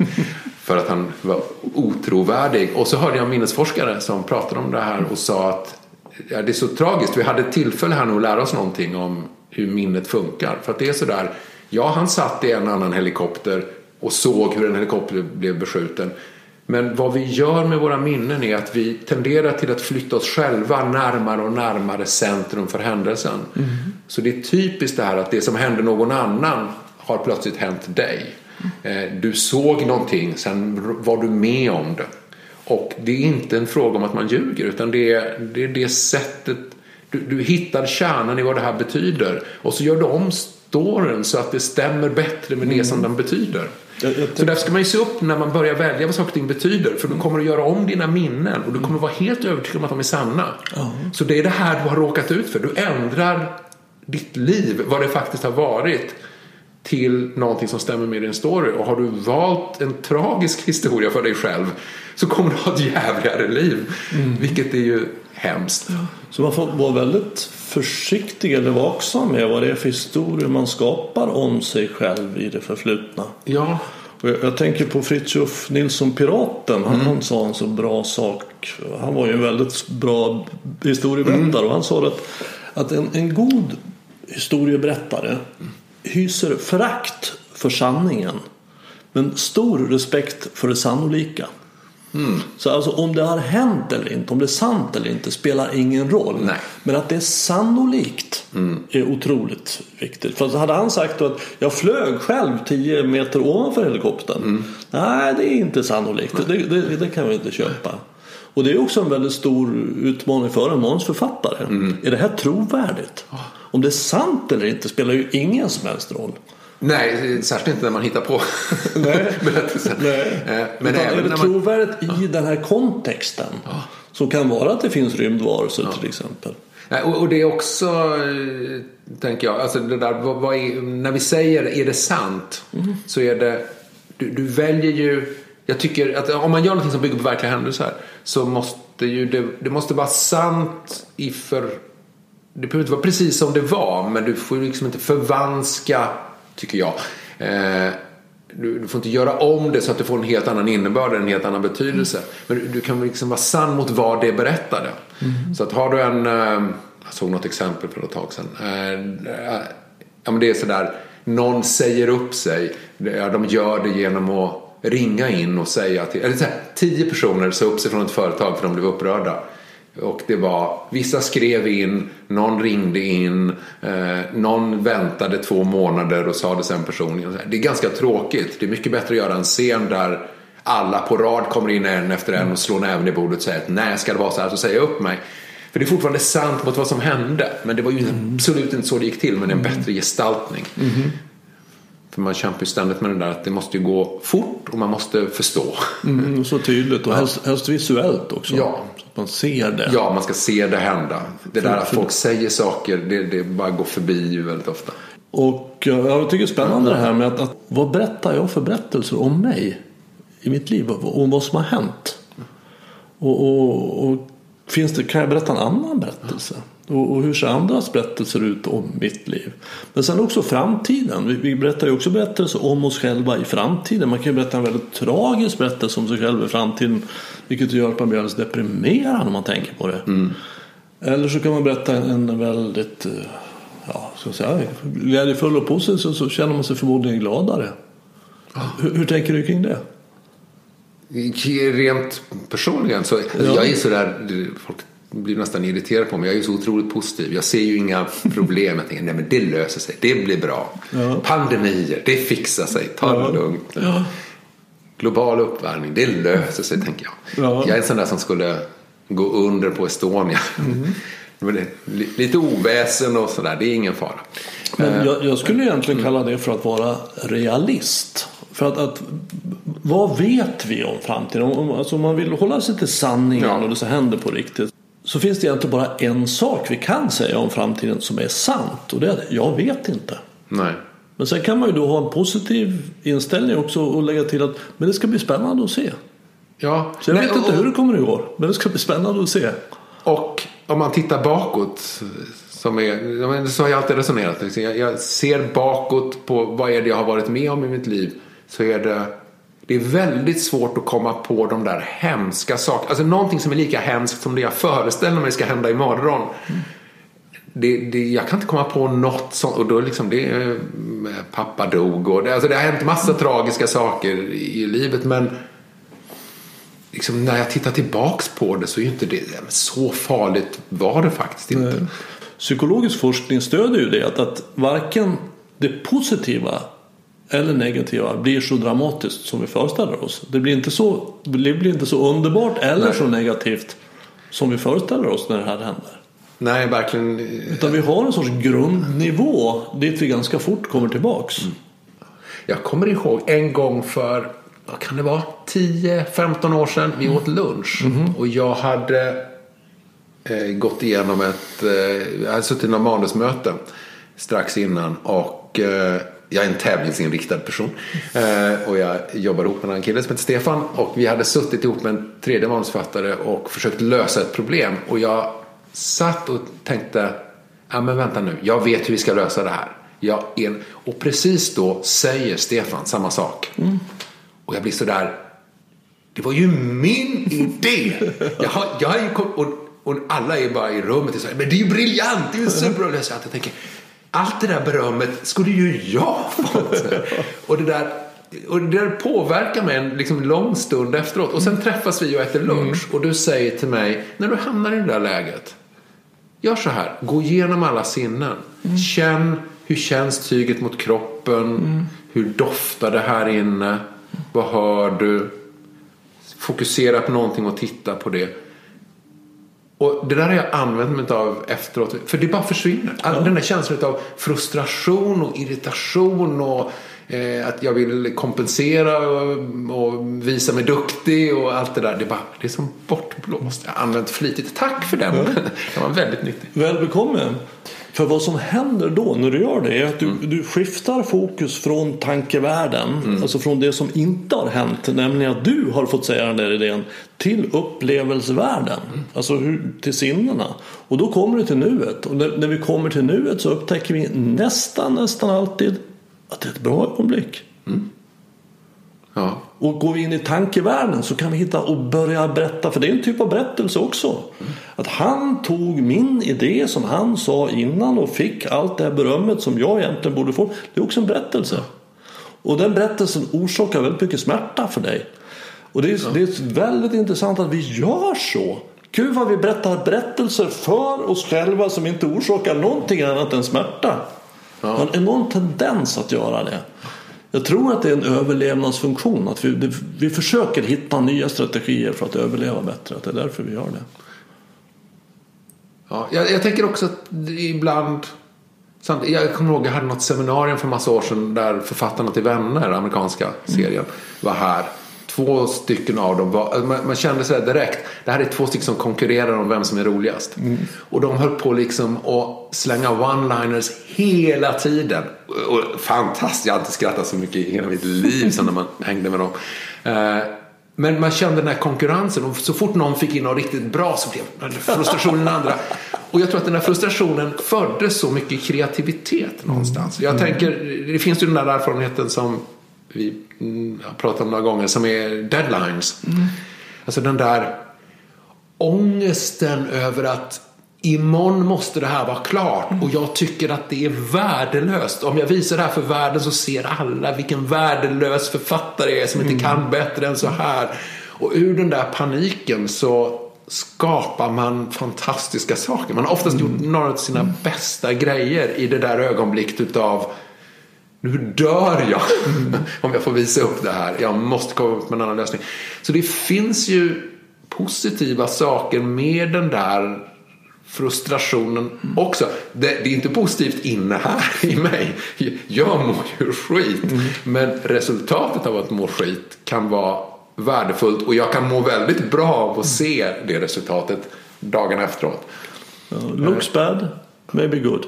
för att han var otrovärdig. Och så hörde jag en minnesforskare som pratade om det här och sa att ja, det är så tragiskt. Vi hade ett tillfälle här nu att lära oss någonting om hur minnet funkar. För att det är sådär Ja, han satt i en annan helikopter och såg hur en helikopter blev beskjuten. Men vad vi gör med våra minnen är att vi tenderar till att flytta oss själva närmare och närmare centrum för händelsen. Mm. Så det är typiskt det här att det som hände någon annan har plötsligt hänt dig. Mm. Du såg någonting, sen var du med om det. Och det är inte en fråga om att man ljuger utan det är det, är det sättet du, du hittar kärnan i vad det här betyder och så gör du om storyn så att det stämmer bättre med det mm. som den betyder. Jag, jag så därför ska man ju se upp när man börjar välja vad saker och ting betyder. För då kommer du göra om dina minnen och du kommer vara helt övertygad om att de är sanna. Mm. Så det är det här du har råkat ut för. Du ändrar ditt liv, vad det faktiskt har varit till någonting som stämmer med din story. Och har du valt en tragisk historia för dig själv så kommer du ha ett jävligare liv. Mm. Vilket är ju hemskt. Ja. Så man får vara väldigt försiktig eller vaksam med vad det är för historier man skapar om sig själv i det förflutna. Ja. Och jag, jag tänker på Fritiof Nilsson Piraten. Han, mm. han sa en så bra sak. Han var ju en väldigt bra historieberättare. Mm. Och han sa att, att en, en god historieberättare hyser förakt för sanningen men stor respekt för det sannolika. Mm. Så alltså om det har hänt eller inte, om det är sant eller inte spelar ingen roll. Nej. Men att det är sannolikt mm. är otroligt viktigt. För hade han sagt att jag flög själv 10 meter ovanför helikoptern. Mm. Nej, det är inte sannolikt. Det, det, det, kan vi inte köpa. Och det är också en väldigt stor utmaning för en manusförfattare. Mm. Är det här trovärdigt? Om det är sant eller inte spelar ju ingen som helst roll. Nej, särskilt inte när man hittar på berättelser. Nej. Eh, men Utan även är det trovärdigt man... i den här kontexten? Ja. Som kan vara att det finns rymdvarelser ja. till exempel. Och, det är också, eh, tänker jag, alltså det där, vad, vad är, när vi säger är det sant? Mm. Så är det, du, du, väljer ju, jag tycker att om man gör någonting som bygger på verkliga händelser så måste ju det, det måste vara sant i för, det behöver inte vara precis som det var men du får liksom inte förvanska tycker jag. Eh, du, du, får inte göra om det så att det får en helt annan innebörd, en helt annan betydelse. Mm. Men du, du, kan liksom vara sann mot vad det berättade. Mm. Så att har du en, eh, jag såg något exempel för ett tag sedan. Eh, ja, men det är sådär, någon säger upp sig. De gör det genom att ringa in och säga till, eller så här, tio personer sa upp sig från ett företag för de blev upprörda. Och det var, vissa skrev in, någon ringde in, eh, någon väntade två månader och sa det sen personligen. Det är ganska tråkigt. Det är mycket bättre att göra en scen där alla på rad kommer in en efter en och slår näven i bordet och säger att nej, ska det vara så här så säger jag upp mig. För det är fortfarande sant mot vad som hände. Men det var ju mm. absolut inte så det gick till, men en bättre gestaltning. Mm. För man kämpar ju ständigt med det där att det måste ju gå fort och man måste förstå. Mm, så tydligt och helst, helst visuellt också. Ja. Så att man ser det. Ja, man ska se det hända. Det där att folk säger saker, det, det bara går förbi väldigt ofta. Och jag tycker det är spännande det här med att, att vad berättar jag för berättelser om mig i mitt liv och om vad som har hänt. Och, och, och finns det, kan jag berätta en annan berättelse? Och, och, hur ser andras berättelser ut om mitt liv? Men sen också framtiden. Vi, vi berättar ju också berättelser om oss själva i framtiden. Man kan ju berätta en väldigt tragisk berättelse om sig själv i framtiden. Vilket gör att man blir alldeles deprimerad om man tänker på det. Mm. Eller så kan man berätta en väldigt ja, ska jag säga, glädjefull och positiv så känner man sig förmodligen gladare. Hur, hur tänker du kring det? Rent personligen så ja. jag är sådär, folk blir nästan irriterade på mig. Jag är ju så otroligt positiv. Jag ser ju inga problem. Jag tänker, nej men det löser sig. Det blir bra. Ja. Pandemier, det fixar sig. Ta det lugnt. Ja. Global uppvärmning, det löser sig tänker jag. Jag är en sån där som skulle gå under på Estonia. Mm. Lite oväsen och sådär, det är ingen fara. Men jag, jag skulle egentligen kalla det för att vara realist. För att, att vad vet vi om framtiden? Om, alltså, om man vill hålla sig till sanningen ja. och det som händer på riktigt så finns det egentligen bara en sak vi kan säga om framtiden som är sant och det är att jag vet inte. Nej. Men sen kan man ju då ha en positiv inställning också och lägga till att men det ska bli spännande att se. Ja. Så jag Nej, vet inte och, hur det kommer att gå men det ska bli spännande att se. Och om man tittar bakåt som är, så har jag alltid resonerat. Liksom. Jag ser bakåt på vad är det jag har varit med om i mitt liv. Så är det det är väldigt svårt att komma på de där hemska sakerna. Alltså någonting som är lika hemskt som det jag föreställer mig ska hända imorgon. Mm. Det, det, jag kan inte komma på något sånt. Och då liksom det eh, pappa dog och det, alltså det har hänt massa tragiska saker i livet. Men liksom, när jag tittar tillbaks på det så är ju inte det eh, så farligt var det faktiskt inte. Nej. Psykologisk forskning stöder ju det att, att varken det positiva eller negativa blir så dramatiskt som vi föreställer oss. Det blir inte så, det blir inte så underbart eller Nej. så negativt som vi föreställer oss när det här händer. Nej, verkligen. Utan vi har en sorts grundnivå dit vi ganska fort kommer tillbaks. Mm. Jag kommer ihåg en gång för, vad kan det vara, 10-15 år sedan. Vi åt lunch. Mm. Och jag hade eh, gått igenom ett, eh, jag hade suttit i något manusmöte strax innan. Och eh, jag är en tävlingsinriktad person. Eh, och jag jobbar ihop med en kille som heter Stefan. Och vi hade suttit ihop med en tredje manusförfattare och försökt lösa ett problem. Och jag satt och tänkte, ja men vänta nu, jag vet hur vi ska lösa det här. Jag är... Och precis då säger Stefan samma sak. Mm. Och jag blir sådär, det var ju min idé! jag har, jag har ju och, och alla är bara i rummet och säger, men det är ju briljant, det är ju superbra. Jag tänker, allt det där berömmet skulle ju jag fått. och det där och det där påverkar mig en liksom lång stund efteråt. Och sen träffas vi och äter lunch. Mm. Och du säger till mig, när du hamnar i det där läget. Gör så här, gå igenom alla sinnen. Mm. Känn hur känns tyget mot kroppen? Mm. Hur doftar det här inne? Vad hör du? Fokusera på någonting och titta på det. Och det där har jag använt mig av efteråt. För det bara försvinner. Ja. Den där känslan av frustration och irritation och eh, att jag vill kompensera och, och, visa mig duktig och allt det där. Det bara, det är som bortblåst. Jag har använt flitigt. Tack för den. Ja. den var väldigt nyttig. Välbekomme. För vad som händer då när du gör det är att du, mm. du skiftar fokus från tankevärlden, mm. alltså från det som inte har hänt, nämligen att du har fått säga den där idén, till upplevelsevärlden, mm. alltså hur, till sinnena. Och då kommer du till nuet och när, när vi kommer till nuet så upptäcker vi nästan, nästan alltid att det är ett bra ögonblick. Mm. Ja. Och går vi in i tankevärlden så kan vi hitta och börja berätta, för det är en typ av berättelse också. Att han tog min idé som han sa innan och fick allt det här berömmet som jag egentligen borde få. Det är också en berättelse. Och den berättelsen orsakar väldigt mycket smärta för dig. Och det är, ja. det är väldigt intressant att vi gör så. Gud vad vi berättar berättelser för oss själva som inte orsakar någonting annat än smärta. Ja. har en enorm tendens att göra det. Jag tror att det är en överlevnadsfunktion. Att vi, vi försöker hitta nya strategier för att överleva bättre. Att det är därför vi gör det. Ja, jag, jag tänker också att ibland jag kommer ihåg att jag hade något seminarium för massa år sedan där författarna till Vänner, amerikanska serien, var här två stycken av dem var, man, man kände sig direkt, det här är två stycken som konkurrerar om vem som är roligast. Mm. Och de höll på liksom att slänga one-liners hela tiden. Och, och fantastiskt, jag har inte skrattat så mycket i hela mitt liv som när man hängde med dem. Uh, men man kände den här konkurrensen och så fort någon fick in något riktigt bra så blev frustrationen andra. Och jag tror att den här frustrationen födde så mycket kreativitet någonstans. Jag tänker, det finns ju den där erfarenheten som vi mm, har pratat om några gånger som är deadlines. Mm. Alltså den där ångesten över att imorgon måste det här vara klart och jag tycker att det är värdelöst. Om jag visar det här för världen så ser alla vilken värdelös författare jag är som inte kan bättre än så här. Och ur den där paniken så skapar man fantastiska saker. Man har oftast gjort några av sina bästa grejer i det där ögonblicket utav nu dör jag om jag får visa upp det här. Jag måste komma upp med en annan lösning. Så det finns ju positiva saker med den där frustrationen också. Det, det, är inte positivt inne här i mig. Jag mår ju skit. Mm. Men resultatet av att må skit kan vara värdefullt och jag kan må väldigt bra av att se det resultatet dagen efteråt. looks bad, maybe good.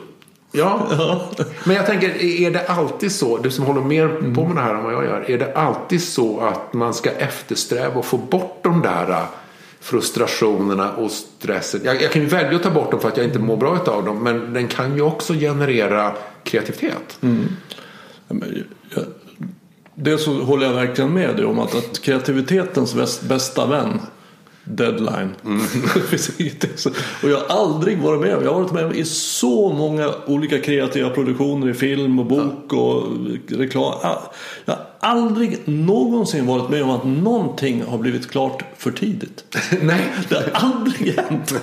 Ja, men jag tänker, är det alltid så, du som håller mer på med det här än vad jag gör, är det alltid så att man ska eftersträva att få bort de där äh, frustrationerna och stressen. Jag, jag kan ju välja att ta bort dem för att jag inte mår bra av dem, men den kan ju också generera kreativitet. Mm. Det så håller jag verkligen med dig om att, att kreativitetens bästa vän deadline. Mm. och jag har aldrig varit med Jag har varit med i så många olika kreativa produktioner i film och bok och reklam. Jag har aldrig någonsin varit med om att någonting har blivit klart för tidigt. Nej. Det har aldrig hänt.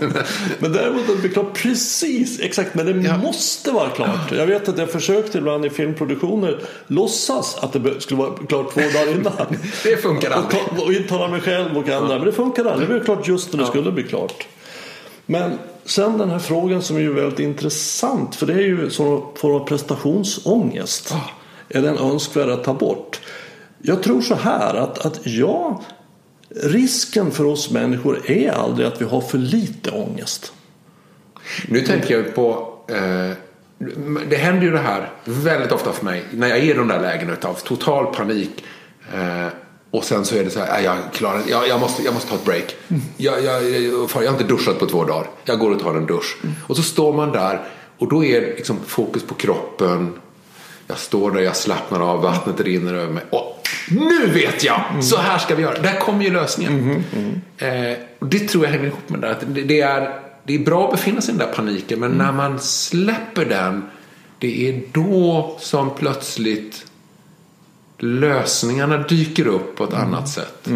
Men däremot att det blir klart precis exakt. Men det ja. måste vara klart. Jag vet att jag försökte ibland i filmproduktioner låtsas att det skulle vara klart två dagar innan. det funkar aldrig. Och, och intala mig själv och andra. Men det funkar aldrig. Det blev klart just när det skulle bli klart. Men sen den här frågan som är ju väldigt intressant. För det är ju en form av prestationsångest. Är den önskvärd att ta bort? Jag tror så här att, att ja, risken för oss människor är aldrig att vi har för lite ångest. Nu tänker jag på eh, det händer ju det här väldigt ofta för mig när jag är i de där lägena av total panik. Eh, och sen så är det så här, jag, klarar, jag, jag, måste, jag måste ta ett break. Jag, jag, jag, jag har inte duschat på två dagar. Jag går och tar en dusch. Och så står man där och då är liksom fokus på kroppen. Jag står där, jag slappnar av, vattnet rinner över mig. Och nu vet jag! Mm. Så här ska vi göra. Där kommer ju lösningen. Mm. Mm. Eh, och det tror jag hänger ihop med det där. Det, det, är, det är bra att befinna sig i den där paniken. Men när man släpper den. Det är då som plötsligt lösningarna dyker upp på ett annat sätt.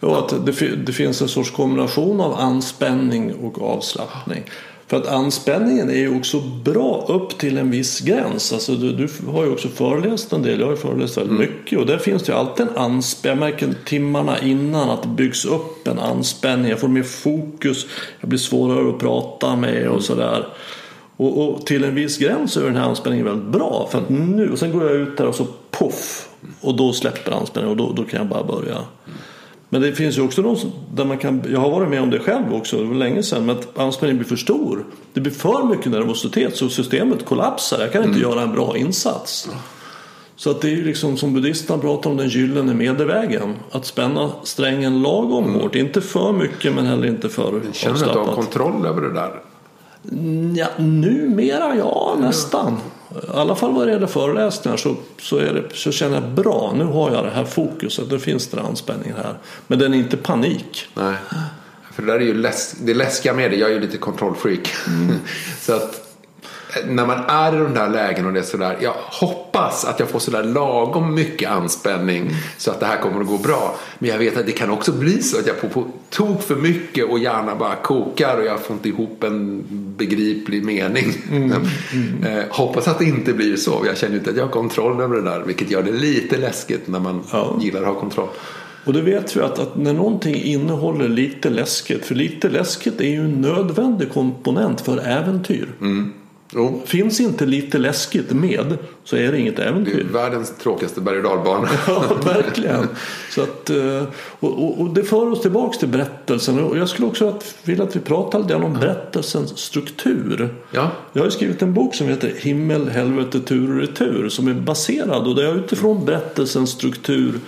Ja, att det, det, finns en sorts kombination av anspänning och avslappning. För att anspänningen är ju också bra upp till en viss gräns. Alltså du, du har ju också föreläst en del, jag har ju föreläst väldigt mm. mycket och där finns det ju alltid en anspänning. Jag märker timmarna innan att det byggs upp en anspänning. Jag får mer fokus, jag blir svårare att prata med och sådär. Och, och, till en viss gräns är den här anspänningen väldigt bra. För att nu, och sen går jag ut där och så poff och då släpper anspänningen och då, då kan jag bara börja. Men det finns ju också de där man kan, jag har varit med om det själv också, det var länge sedan, men att anspänningen blir för stor. Det blir för mycket nervositet så systemet kollapsar, jag kan inte mm. göra en bra insats. Så att det är ju liksom som buddhisterna pratar om den gyllene medelvägen. Att spänna strängen lagom mm. hårt, inte för mycket men heller inte för avslappnat. Känner du att du har kontroll över det där? Ja, numera ja, nästan. I alla fall vad det gäller föreläsningar så, så, är det, så känner jag bra, nu har jag det här fokuset, nu finns det anspänning här. Men den är inte panik. Nej, för det där är ju läs det läskiga med det, jag är ju lite kontrollfreak. Mm. så att när man är i de där lägena och det är sådär. Jag hoppas att jag får sådär lagom mycket anspänning så att det här kommer att gå bra. Men jag vet att det kan också bli så att jag får på tok för mycket och gärna bara kokar och jag får inte ihop en begriplig mening. Mm. Mm. Eh, hoppas att det inte blir så. Jag känner inte att jag har kontroll över det där vilket gör det lite läskigt när man ja. gillar att ha kontroll. Och det vet vi att, att när någonting innehåller lite läskigt, för lite läskigt är ju en nödvändig komponent för äventyr. Mm. Jo. Finns inte lite läskigt med så är det inget äventyr. Det är världens tråkigaste berg och dalbana. ja, verkligen. Så att, eh, och, och, det för oss tillbaka till berättelsen. Och jag skulle också vilja att vi pratar lite om berättelsens struktur. Ja. Jag har skrivit en bok som heter Himmel, helvete, tur och retur. Som är baserad och där jag utifrån berättelsens struktur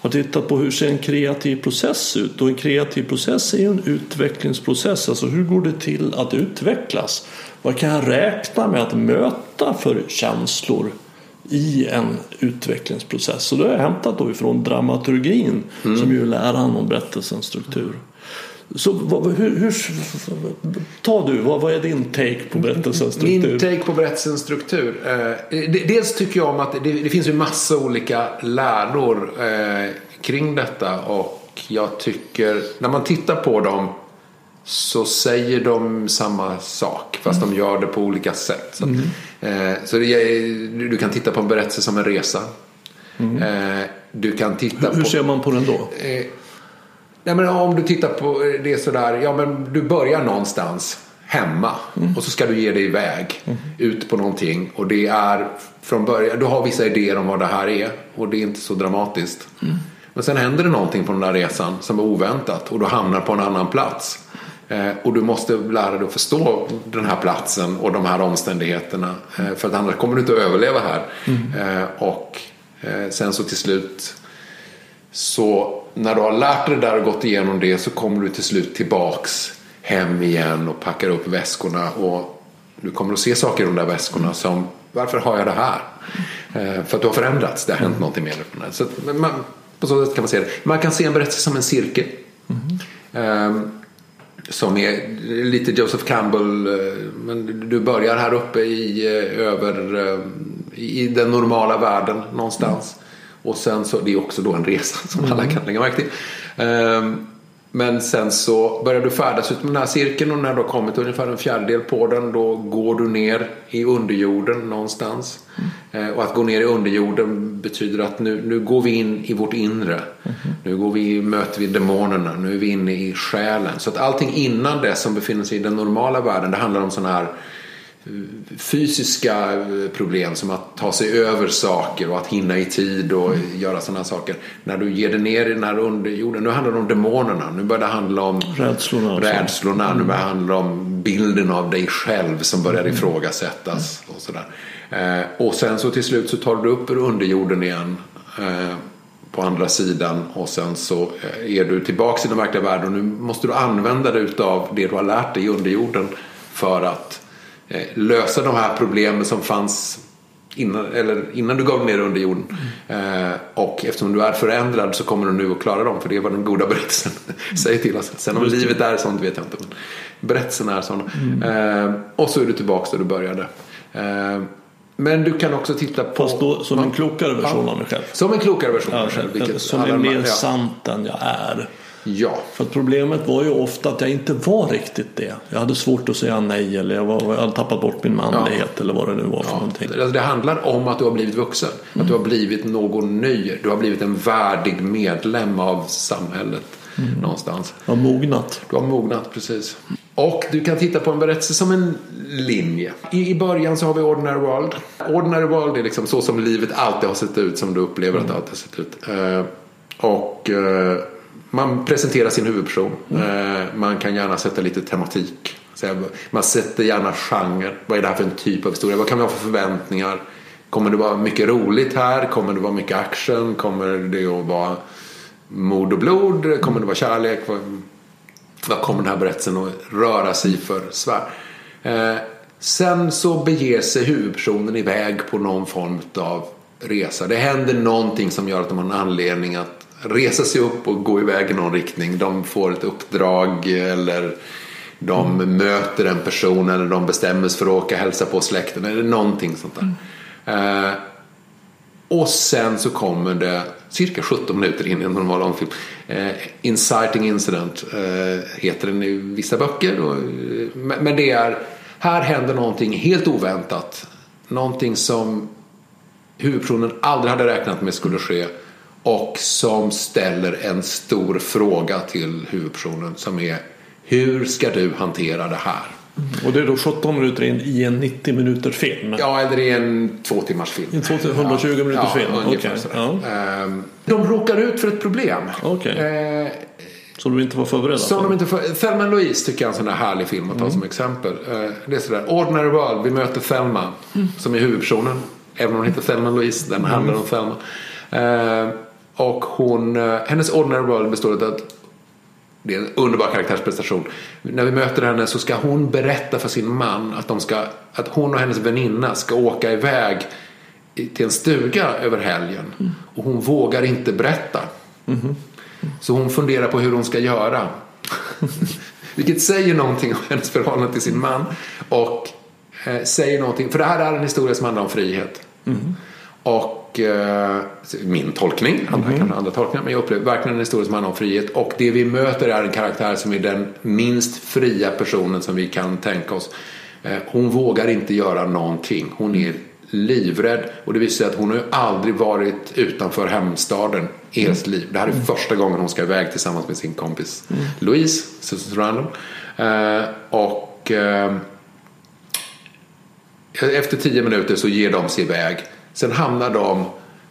har tittat på hur ser en kreativ process ut. Och en kreativ process är ju en utvecklingsprocess. Alltså hur går det till att utvecklas? Vad kan jag räkna med att möta för känslor i en utvecklingsprocess? Och det har jag hämtat då ifrån dramaturgin mm. som ju är läran om berättelsens struktur. Så hur, hur, ta du, vad, vad, är din take på berättelsens struktur? Min take på berättelsens struktur? Eh, dels tycker jag om att det, det finns ju massa olika läror eh, kring detta och jag tycker när man tittar på dem så säger de samma sak fast mm. de gör det på olika sätt. Så, mm. eh, så det, du kan titta på en berättelse som en resa. Mm. Eh, du kan titta Hur på, ser man på den då? Eh, nej men om du tittar på det sådär, ja men du börjar någonstans hemma mm. och så ska du ge dig iväg mm. ut på någonting och det är från början, du har vissa idéer om vad det här är och det är inte så dramatiskt. Mm. Men sen händer det någonting på den där resan som är oväntat och du hamnar på en annan plats. Eh, och du måste lära dig att förstå den här platsen och de här omständigheterna. Eh, för att annars kommer du inte att överleva här. Mm. Eh, och sen så till slut så när du har lärt dig det där och gått igenom det så kommer du till slut tillbaks hem igen och packar upp väskorna. Och du kommer att se saker i de där väskorna som varför har jag det här? För att du har förändrats, det har hänt någonting med det. Så man, på så sätt kan man se det. Man kan se en berättelse som en cirkel. Mm. Ehm, som är lite Joseph Campbell. eh, Men du börjar här uppe i, eh, över, eh, i den normala världen någonstans. Och sen så, det är också då en resa som alla kan lägga märke till. Ehm, Men sen så börjar du färdas ut med den här cirkeln och när du har kommit ungefär en fjärdedel på den då går du ner i underjorden någonstans. Eh, Och att gå ner i underjorden betyder att nu, nu går vi in i vårt inre. Nu går vi, möter vi demonerna, nu är vi inne i själen. Så att allting innan det som befinner sig i den normala världen det handlar om sådana här fysiska eh, problem som att ta sig över saker och att hinna i tid och göra sådana saker. När du ger dig ner i den här underjorden, nu handlar det om demonerna, nu börjar det handla om Rädslorna och så. rädslorna, nu börjar det handla om bilden av dig själv som börjar ifrågasättas och sådär. Eh, och sen så till slut så tar du upp ur underjorden igen eh, på andra sidan och sen så är du tillbaks i den verkliga världen och nu måste du använda dig utav det du har lärt dig i underjorden för att lösa de här problemen som fanns innan, eller innan du gav ner under jorden. Eh, och eftersom du är förändrad så kommer du nu att klara dem för det är vad den goda berättelsen säger till oss. Sen om Just livet är sånt vet jag inte. Men berättelsen är sån. Eh, och så är du tillbaka där du började. Eh, men du kan också titta på... Fast då som en klokare version Ja. av mig själv. Som en klokare version av Ja, dig själv. vilket som är mer ja. sant än jag är. Ja. För att problemet var ju ofta att jag inte var riktigt det. Jag hade svårt att säga nej eller jag, var, jag hade tappat bort min manlighet eller vad det nu var för någonting. Alltså det handlar om att du har blivit vuxen. Att du har blivit någon ny. Du har blivit en värdig medlem av samhället. Någonstans. Jag har mognat. Du har mognat precis. Och du kan titta på en berättelse som en linje. I, I början så har vi Ordinary World. Ordinary World är liksom så som livet alltid har sett ut. Som du upplever att det alltid har sett ut. Eh, och eh, man presenterar sin huvudperson. Eh, man kan gärna sätta lite tematik. Man sätter gärna genre. Vad är det här för en typ av historia? Vad kan vi ha för förväntningar? Kommer det vara mycket roligt här? Kommer det vara mycket action? Kommer det att vara mord och blod? Kommer det vara kärlek? Vad- kommer den här berättelsen att röra sig för svär? Eh, sen så beger sig huvudpersonen iväg på någon form av resa. Det händer någonting som gör att de har en anledning att resa sig upp och gå iväg i någon riktning. De får ett uppdrag eller de möter en person eller de bestämmer sig för att åka och hälsa på släkten eller någonting sånt där. Eh, och sen så kommer det cirka 17 minuter in i en normal långfilm. Eh, Inciting Incident eh, heter den i vissa böcker. Och, eh, men men det är, här händer någonting helt oväntat. Någonting som huvudpersonen aldrig hade räknat med skulle ske. Och som ställer en stor fråga till huvudpersonen som är Hur ska du hantera det här? Och det är då 17 minuter in i en 90 minuters film. Ja, eller i en två timmars film. En två till 120 minuters film, ungefär okej, sådär. Ehm, De råkar ut för ett problem. Okej. Eh, Som du inte var förberedd som på. de inte får, Thelma Louise tycker jag är en sån här härlig film att ta som exempel. Eh, det är sådär, Ordinary World, vi möter Thelma som är huvudpersonen. Även om hon heter Thelma Louise, den handlar om Thelma. Eh, och hon, eh, hennes Ordinary World består av att det är en underbar karaktärsprestation. När vi möter henne så ska hon berätta för sin man att, de ska, att hon och hennes väninna ska åka iväg till en stuga över helgen. Och hon vågar inte berätta. Så hon funderar på hur hon ska göra. Vilket säger någonting om hennes förhållande till sin man. Och eh, säger någonting, för det här är en historia som handlar om frihet. Och eh, min tolkning, andra kan ha andra tolkningar, men jag upplever verkligen en historia som handlar om frihet. Och det vi möter är en karaktär som är den minst fria personen som vi kan tänka oss. Eh, hon vågar inte göra någonting. Hon är livrädd och det visar sig att hon har ju aldrig varit utanför hemstaden i hela sitt liv. Det här är första gången hon ska iväg tillsammans med sin kompis Louise, Susan Sarandon. Eh, och eh, efter tio minuter så ger de sig iväg. Sen hamnar de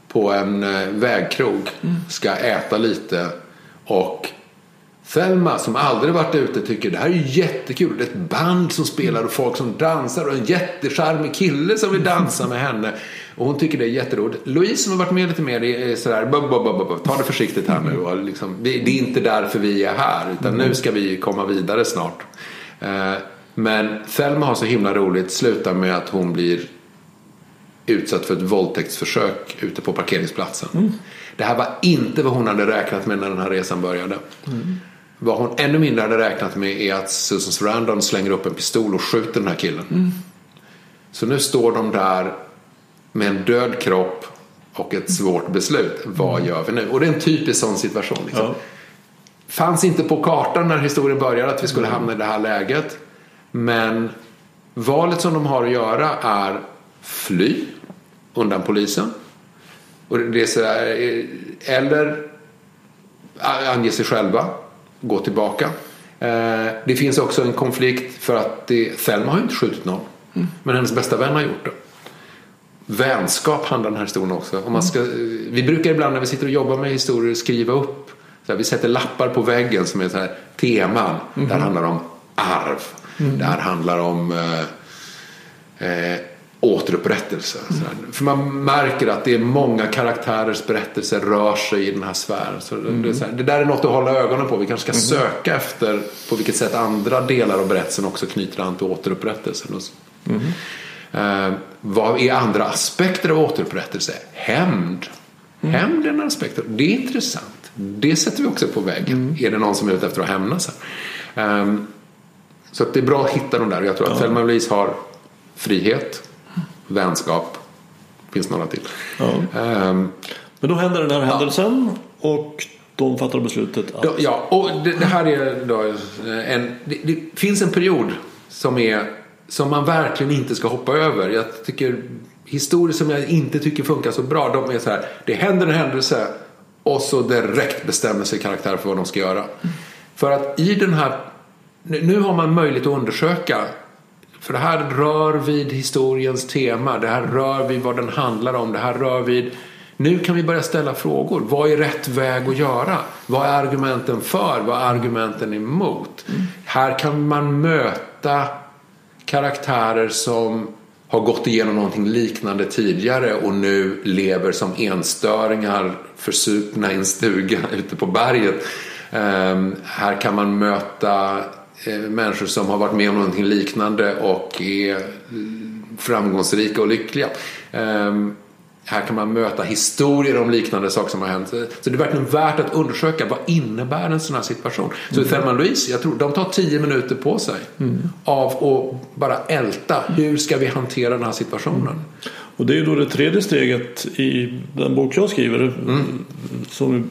på en eh, vägkrog. Ska äta lite. Och Thelma som aldrig varit ute tycker det här är jättekul. Det är ett band som spelar och folk som dansar och en jättecharmig kille som vill dansa med henne. Och hon tycker det är jätteroligt. Louise som har varit med lite mer är sådär, bub, bub, bub, ta det försiktigt här nu. Och liksom, det är inte därför vi är här utan nu ska vi komma vidare snart. Eh, Men Thelma har så himla roligt, slutar med att hon blir utsatt för ett våldtäktsförsök ute på parkeringsplatsen. Det här var inte vad hon hade räknat med när den här resan började. vad hon ännu mindre hade räknat med är att Susan Sarandon slänger upp en pistol och skjuter den här killen. Mm. Så nu står de där med en död kropp och ett svårt beslut. Vad gör vi nu? Och det är en typisk sån situation. Liksom. Ja. Fanns inte på kartan när historien började att vi skulle hamna i det här läget. Men valet som de har att göra är fly undan polisen. Och det är så här, eh, eller ange sig själva, gå tillbaka. Eh, Det finns också en konflikt för att det, Thelma har ju inte skjutit någon. Men hennes bästa vän har gjort det. Vänskap handlar den här historien också om. Man ska, vi brukar ibland när vi sitter och jobbar med historier skriva upp. Så här, vi sätter lappar på väggen som är så här, teman. Det här handlar om arv. Det här handlar om eh, eh, återupprättelse. Här. För man märker att det är många karaktärers berättelser rör sig i den här sfären. Så det, här, det där är något att hålla ögonen på. Vi kanske ska söka efter på vilket sätt andra delar av berättelsen också knyter an till återupprättelsen. Så. Eh, vad är andra aspekter av återupprättelse? Hämnd. Hämnd är en aspekt. Det är intressant. Det sätter vi också på väggen. Är det någon som är ute efter att hämnas? Ehm, så att det är bra att hitta de där. Jag tror att Thelma och Louise har frihet, vänskap, finns några till. Ja. Ehm, Men då händer den här händelsen och de fattar beslutet att ja, och det, det här är då en, det, det finns en period som är som man verkligen inte ska hoppa över. Jag tycker historier som jag inte tycker funkar så bra, de är så här, det händer en händelse och så direkt bestämmer sig karaktär för vad de ska göra. För att i den här, nu har man möjlighet att undersöka för det här rör vid historiens tema. Det här rör vid vad den handlar om. Det här rör vid... Nu kan vi börja ställa frågor. Vad är rätt väg att göra? Vad är argumenten för? Vad är argumenten emot? Här kan man möta karaktärer som har gått igenom någonting liknande tidigare och nu lever som enstöringar försupna i en stuga ute på berget. Um, här kan man möta människor som har varit med om någonting liknande och är mm, framgångsrika och lyckliga. Ehm, här kan man möta historier om liknande saker som har hänt. Så det är verkligen värt att undersöka vad innebär en sån här situation. Så mm. Thelma Louise, jag tror de tar tio minuter på sig av att bara älta. Hur ska vi hantera den här situationen? Och det är då det tredje steget i den bok jag skriver som är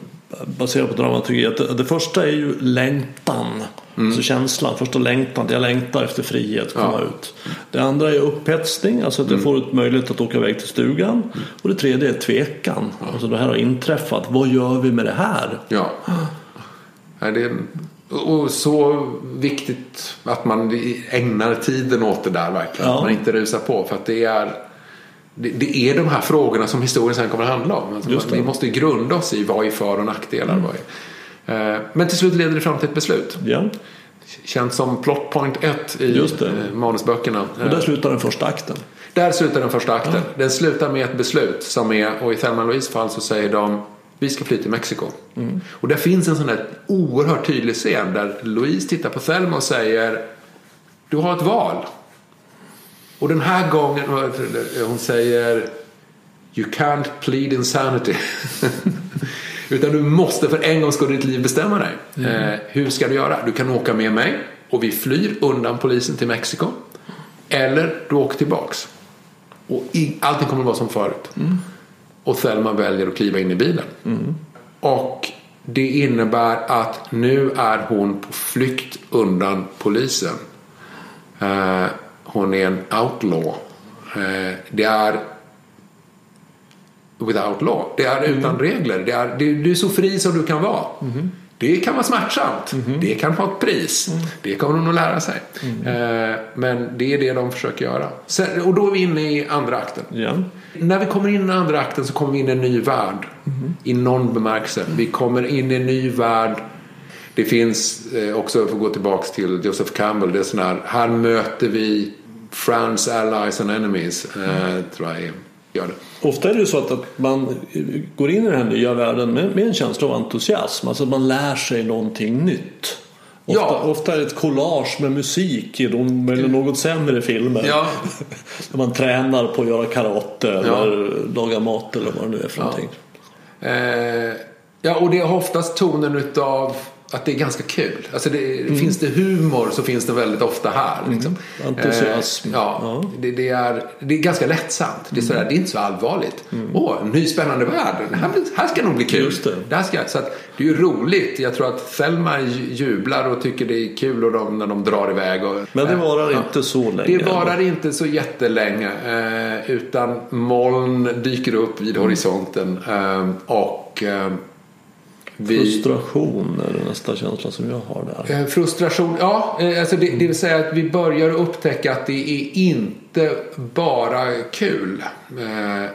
baserad på dramaturgi. Det första är ju längtan, alltså känslan, första längtan, jag längtar efter frihet, komma ut. Det andra är upphetsning, alltså att jag får ett möjlighet att åka iväg till stugan. Och det tredje är tvekan, alltså det här har inträffat, vad gör vi med det här? Ja. Nej, det är, och så viktigt att man ägnar tiden åt det där verkligen. Ja. Att man inte rusar på. För att det är, det, det är de här frågorna som historien sen kommer att handla om. Alltså det. vi måste grunda oss i vad är för och nackdelar. Vad är. Eh, Men till slut leder det fram till ett beslut. Ja. Känns som plot point 1 i eh, manusböckerna. Och där slutar den första akten. Där slutar den första akten. Den slutar med ett beslut som är, och i Thelma Louise fall så säger de vi ska fly till Mexiko. Och där finns en sån där oerhört tydlig scen där Louise tittar på Thelma och säger du har ett val. Och den här gången, hon säger You can't plead insanity. Utan du måste för en gång skull i ditt liv bestämma dig. Eh, hur ska du göra? Du kan åka med mig och vi flyr undan polisen till Mexiko. Eller du åker tillbaks. Och i, allting kommer att vara som förut. Och Thelma väljer att kliva in i bilen. Och det innebär att nu är hon på flykt undan polisen. Eh, hon är en outlaw. Eh, det är without law. Det är utan regler. Det är, det, du är så fri som du kan vara. Det kan vara smärtsamt. Det kan ha ett pris. Det kommer hon att lära sig. Eh, men det är det de försöker göra. Sen, och då är vi inne i andra akten. Ja. När vi kommer in i andra akten så kommer vi in i en ny värld. I någon bemärkelse. Vi kommer in i en ny värld. Det finns eh, också, för att gå tillbaks till Joseph Campbell, det är sån här, här möter vi Friends, Allies and Enemies. Eh, tror jag är, gör det. Ofta är det ju så att, att man går in i den här nya världen med, med en känsla av entusiasm. Alltså att man lär sig någonting nytt. Ofta, Ja. ofta är det ett collage med musik i de eller något sämre filmer. Ja. Där man tränar på att göra karate eller laga mat eller vad det nu är för någonting. Eh, ja, och det är oftast tonen utav att det är ganska kul. Alltså det, mm. Finns det humor så finns det väldigt ofta här. Mm. Liksom. Mm. Entusiasm. Eh, ja, ja. Det, det, är, det är ganska lättsamt. Det är, sådär, det är inte så allvarligt. Mm. Åh, en ny spännande värld. Det här, här ska nog bli kul. Just det. Det, här ska, så att, det är ju roligt. Jag tror att Thelma jublar och tycker det är kul och de, när de drar iväg. Och, Men det varar äh, inte så länge? Det varar inte så jättelänge. Eh, utan moln dyker upp vid horisonten. Eh, och eh, vi, frustration är det nästa känsla som jag har där. Eh, frustration, ja. Eh, alltså det, det vill säga att vi börjar upptäcka att det är inte bara kul. Eh,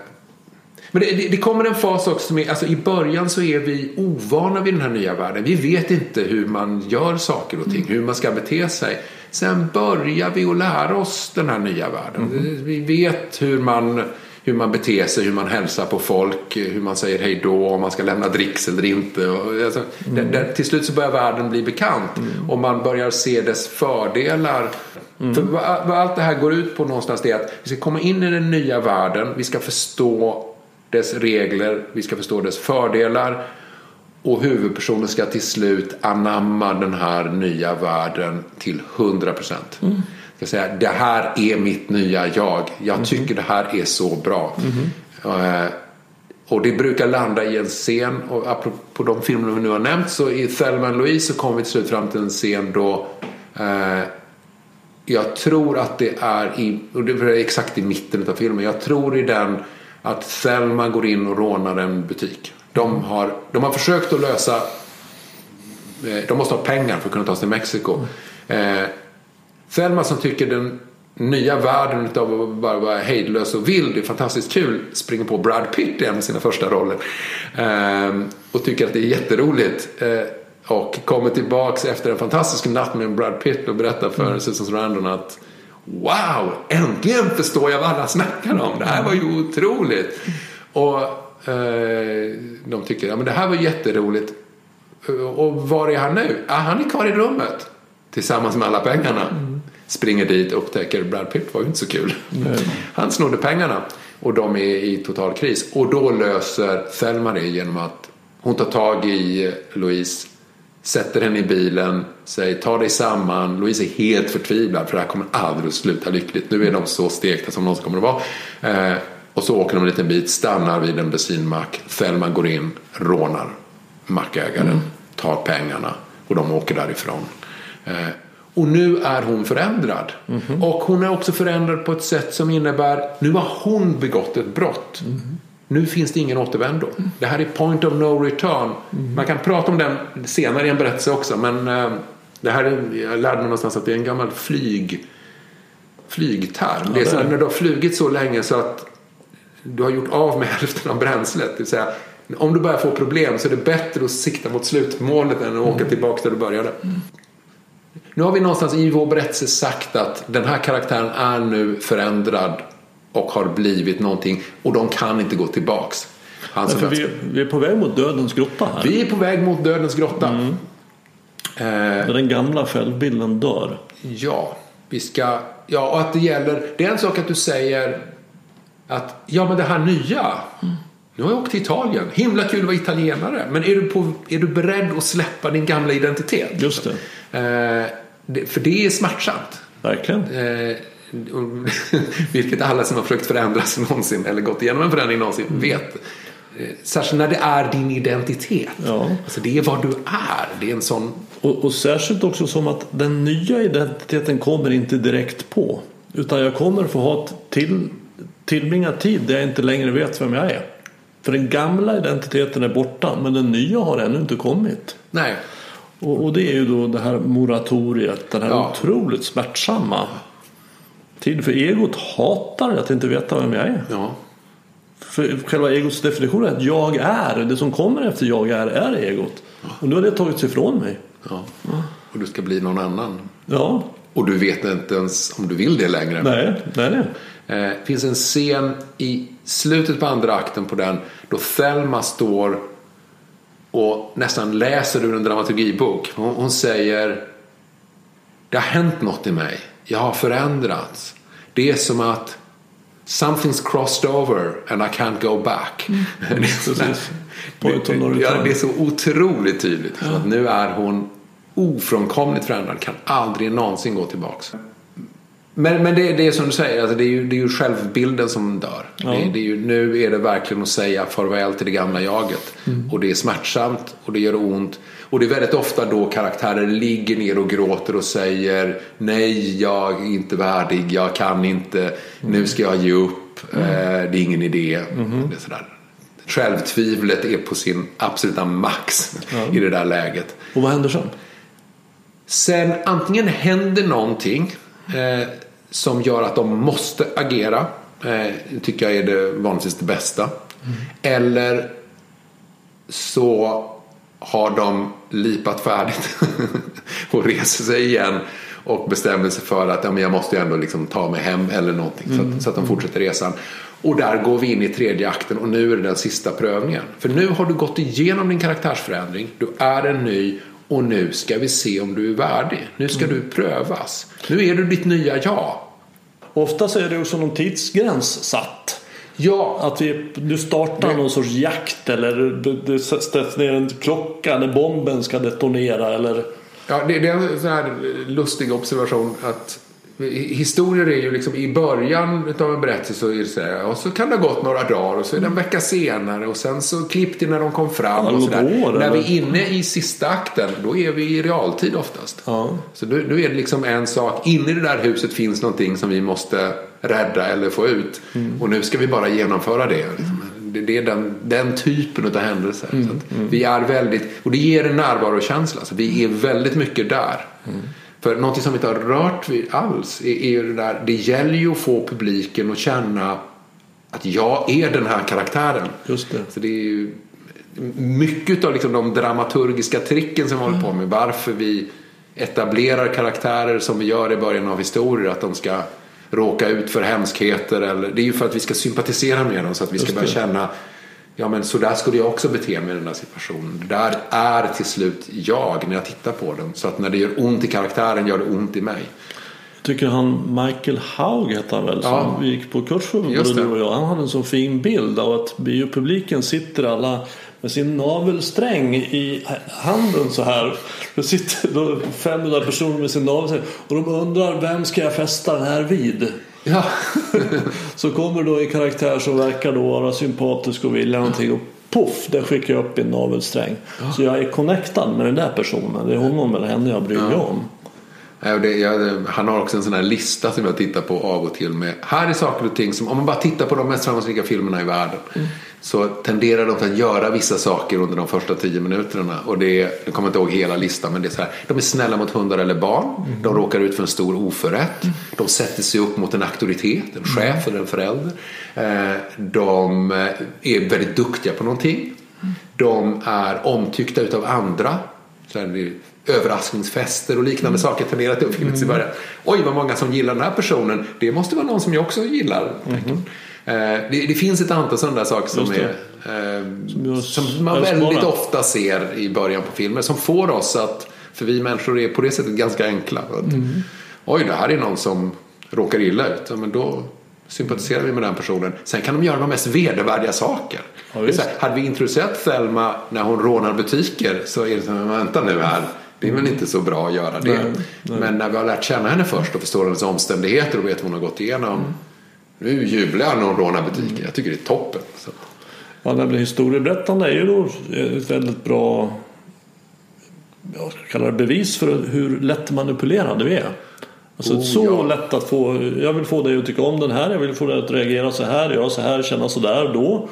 men det, det, det, kommer en fas också med, alltså i början så är vi ovana vid den här nya världen. Vi vet inte hur man gör saker och ting, hur man ska bete sig. Sen börjar vi att lära oss den här nya världen. Mm. Vi vet hur man hur man beter sig, hur man hälsar på folk, hur man säger hej då, om man ska lämna dricks eller inte. Alltså, mm. där, till slut så börjar världen bli bekant mm. och man börjar se dess fördelar. Mm. För vad, vad, allt det här går ut på någonstans är att vi ska komma in i den nya världen, vi ska förstå dess regler, vi ska förstå dess fördelar och huvudpersonen ska till slut anamma den här nya världen till 100 procent. Mm ska säga, det här är mitt nya jag. Jag mm. tycker det här är så bra. Mm. och det brukar landa i en scen. Och apropå de filmer vi nu har nämnt så i Thelma Louise så kommer vi till slut fram till en scen då eh, jag tror att det är i, och det är exakt i mitten av filmen. Jag tror i den att Thelma går in och rånar en butik. De har, de har försökt att lösa eh, de måste ha pengar för att kunna ta sig till Mexiko. Mm. Selma som tycker den nya världen av att bara vara hejdlös och vild är fantastiskt kul springer på Brad Pitt i en av sina första roller. Ehm, och tycker att det är jätteroligt. Ehm, och kommer tillbaks efter en fantastisk natt med Brad Pitt och berättar för mm. Susan Sarandon att Wow, äntligen förstår jag vad alla snackar om. Det här var ju otroligt. Och eh, de tycker att det här var jätteroligt. Och var är han nu? Ja, han är kvar i rummet tillsammans med alla pengarna. Springer dit och upptäcker Brad Pitt var ju inte så kul. Mm. Han snodde pengarna och de är i total kris. Och då löser Thelma det genom att hon tar tag i Louise sätter henne i bilen, säger ta dig samman. Louise är helt förtvivlad för det här kommer aldrig att sluta lyckligt. Nu är de så stekta som någonsin kommer att vara. Eh, och så åker de en liten bit, stannar vid en bensinmack. Thelma går in, rånar mackägaren, mm. tar pengarna och de åker därifrån. Eh, och nu är hon förändrad. Mm -hmm. Och hon är också förändrad på ett sätt som innebär nu har hon begått ett brott. Mm -hmm. Nu finns det ingen återvändo. Mm. Det här är point of no return. Mm. Man kan prata om den senare i en berättelse också. Men äh, det här är, jag lärde mig någonstans att det är en gammal flyg, flygterm. Ja, det är så när du har flugit så länge så att du har gjort av med hälften av bränslet. Det vill säga, om du börjar få problem så är det bättre att sikta mot slutmålet än att åka mm. tillbaka där du började. Nu har vi någonstans i vår berättelse sagt att den här karaktären är nu förändrad och har blivit någonting och de kan inte gå tillbaks. Han ja, vi, vi, är på väg mot dödens grotta här. Vi är på väg mot dödens grotta. Mm. Eh, den gamla självbilden dör. Ja, vi ska... Ja, och att det gäller... Det är en sak att du säger att ja, men det här nya. Mm. Nu har jag åkt till Italien. Himla kul att vara italienare. Men är du, på, är du beredd att släppa din gamla identitet? Just det. Eh, för det är smärtsamt. Verkligen. Eh, vilket alla som har försökt förändras någonsin eller gått igenom en förändring någonsin mm. vet. Eh, särskilt när det är din identitet. Ja. Alltså det är vad du är. Det är en sån... Och, och särskilt också som att den nya identiteten kommer inte direkt på. Utan jag kommer få ha till, tillbringa tid där jag inte längre vet vem jag är. För den gamla identiteten är borta men den nya har ännu inte kommit. Nej. Och, och, det är ju då det här moratoriet, den här ja. otroligt smärtsamma tid. För egot hatar att inte veta vem jag är. Ja. För själva egots definition är att jag är, det som kommer efter jag är, är egot. Och nu har det tagits ifrån mig. Ja. Och du ska bli någon annan. Ja. Och du vet inte ens om du vill det längre. Nej, nej, nej. Det eh, finns en scen i slutet på andra akten på den då Thelma står och nästan läser ur en dramaturgibok. Hon, hon säger Det har hänt något i mig. Jag har förändrats. Det är som att Something's crossed over and I can't go back. Mm. Ja, return. det är så otroligt tydligt. Så att nu är hon ofrånkomligt förändrad. Kan aldrig någonsin gå tillbaks. Men, men det, det är som du säger, alltså det, är ju, det är ju självbilden som dör. Ja. Det, det är ju, nu är det verkligen att säga farväl till det gamla jaget. Och det är smärtsamt och det gör ont. Och det är väldigt ofta då karaktärer ligger ner och gråter och säger Nej, jag är inte värdig, jag kan inte, nu ska jag ge upp, eh, det är ingen idé. Det är sådär. Självtvivlet är på sin absoluta max i det där läget. Och vad händer sen? Sen antingen händer någonting eh, som gör att de måste agera. Eh, tycker jag är det vanligtvis det bästa. Eller så har de lipat färdigt och reser sig igen och bestämmer sig för att ja, men jag måste ju ändå liksom ta mig hem eller någonting så, att, så att de fortsätter resan. Och där går vi in i tredje akten och nu är det den sista prövningen. För nu har du gått igenom din karaktärsförändring, du är en ny och nu ska vi se om du är värdig. Nu ska du prövas. Nu är du ditt nya jag. Ofta så är det också någon tidsgräns satt. Ja, Att vi, du startar någon sorts jakt eller du sätts ner en klocka när bomben ska detonera eller Ja, det, det är en sån här lustig observation att historier är ju liksom i början av en berättelse så är det så här, och så kan det ha gått några dagar och så är det en vecka senare och sen så klipp till när de kom fram Ja, och så år, När vi är inne i sista akten då är vi i realtid oftast. Ja. Så nu, nu är det liksom en sak, inne i det där huset finns någonting som vi måste rädda eller få ut Mm. och nu ska vi bara genomföra det. Liksom. Det, det är den, den typen av händelser. Mm, att Vi är väldigt, och det ger en närvarokänsla. Så vi är väldigt mycket där. Mm. För någonting som vi inte har rört vid alls är, är ju det där, det gäller ju att få publiken att känna att jag är den här karaktären. Just det. Så det är ju mycket av liksom de dramaturgiska tricken som vi håller på med. Varför vi etablerar karaktärer som vi gör i början av historier. Att de ska råka ut för hemskheter. Eller, det är ju för att vi ska sympatisera med dem så att vi ska börja känna Ja men så där skulle jag också bete mig i den där situationen. Det där är till slut jag när jag tittar på den. Så att när det gör ont i karaktären gör det ont i mig. Tycker han Michael Haug hette han väl som Ja. vi gick på kurs för både du och jag. Han hade en så fin bild av att biopubliken sitter alla med sin navelsträng i handen så här. Det sitter då 500 personer med sin navelsträng och de undrar vem ska jag fästa den här vid? Ja, Så kommer då en karaktär som verkar då vara sympatisk och vilja någonting och poff, där skickar jag upp en navelsträng. Så jag är connectad med den där personen. Det är honom eller henne jag bryr mig om. Ja, det, jag, han har också en sån här lista som jag tittar på av och till med. Här är saker och ting som, om man bara tittar på de mest framgångsrika filmerna i världen. Så tenderar de att göra vissa saker under de första tio minuterna. Och det är, jag kommer inte ihåg hela listan, men det är så här. De är snälla mot hundar eller barn. De råkar ut för en stor oförrätt. De sätter sig upp mot en auktoritet, en chef eller en förälder. Eh, De är väldigt duktiga på någonting. De är omtyckta utav andra. Så här, överraskningsfester och liknande saker tenderar att uppfinnas i början. Oj, vad många som gillar den här personen. Det måste vara någon som jag också gillar. Eh, det, det finns ett antal sådana där saker som, är, eh, gör som man älskbara. väldigt ofta ser i början på filmer. Som får oss att, för vi människor är på det sättet ganska enkla. Att, Mm. Oj, det här är någon som råkar illa ut. Ja, men då sympatiserar vi med den personen. Sen kan de göra de mest vedervärdiga saker. Ja, här, hade vi introducerat Thelma när hon rånar butiker så är det här, vänta nu här. Det är väl inte så bra att göra det. Nej, nej. Men när vi har lärt känna henne först och förstår hennes omständigheter och vet vad hon har gått igenom. Mm. Nu jublar jag när rånar butiker. Jag tycker det är toppen. Så. Ja, det blir historieberättande är ju då ett väldigt bra jag ska kalla det bevis för hur lätt manipulerande vi är. Alltså Oh, så ja. lätt att få, jag vill få dig att tycka om den här, jag vill få dig att reagera så här, göra så här, känna så där då.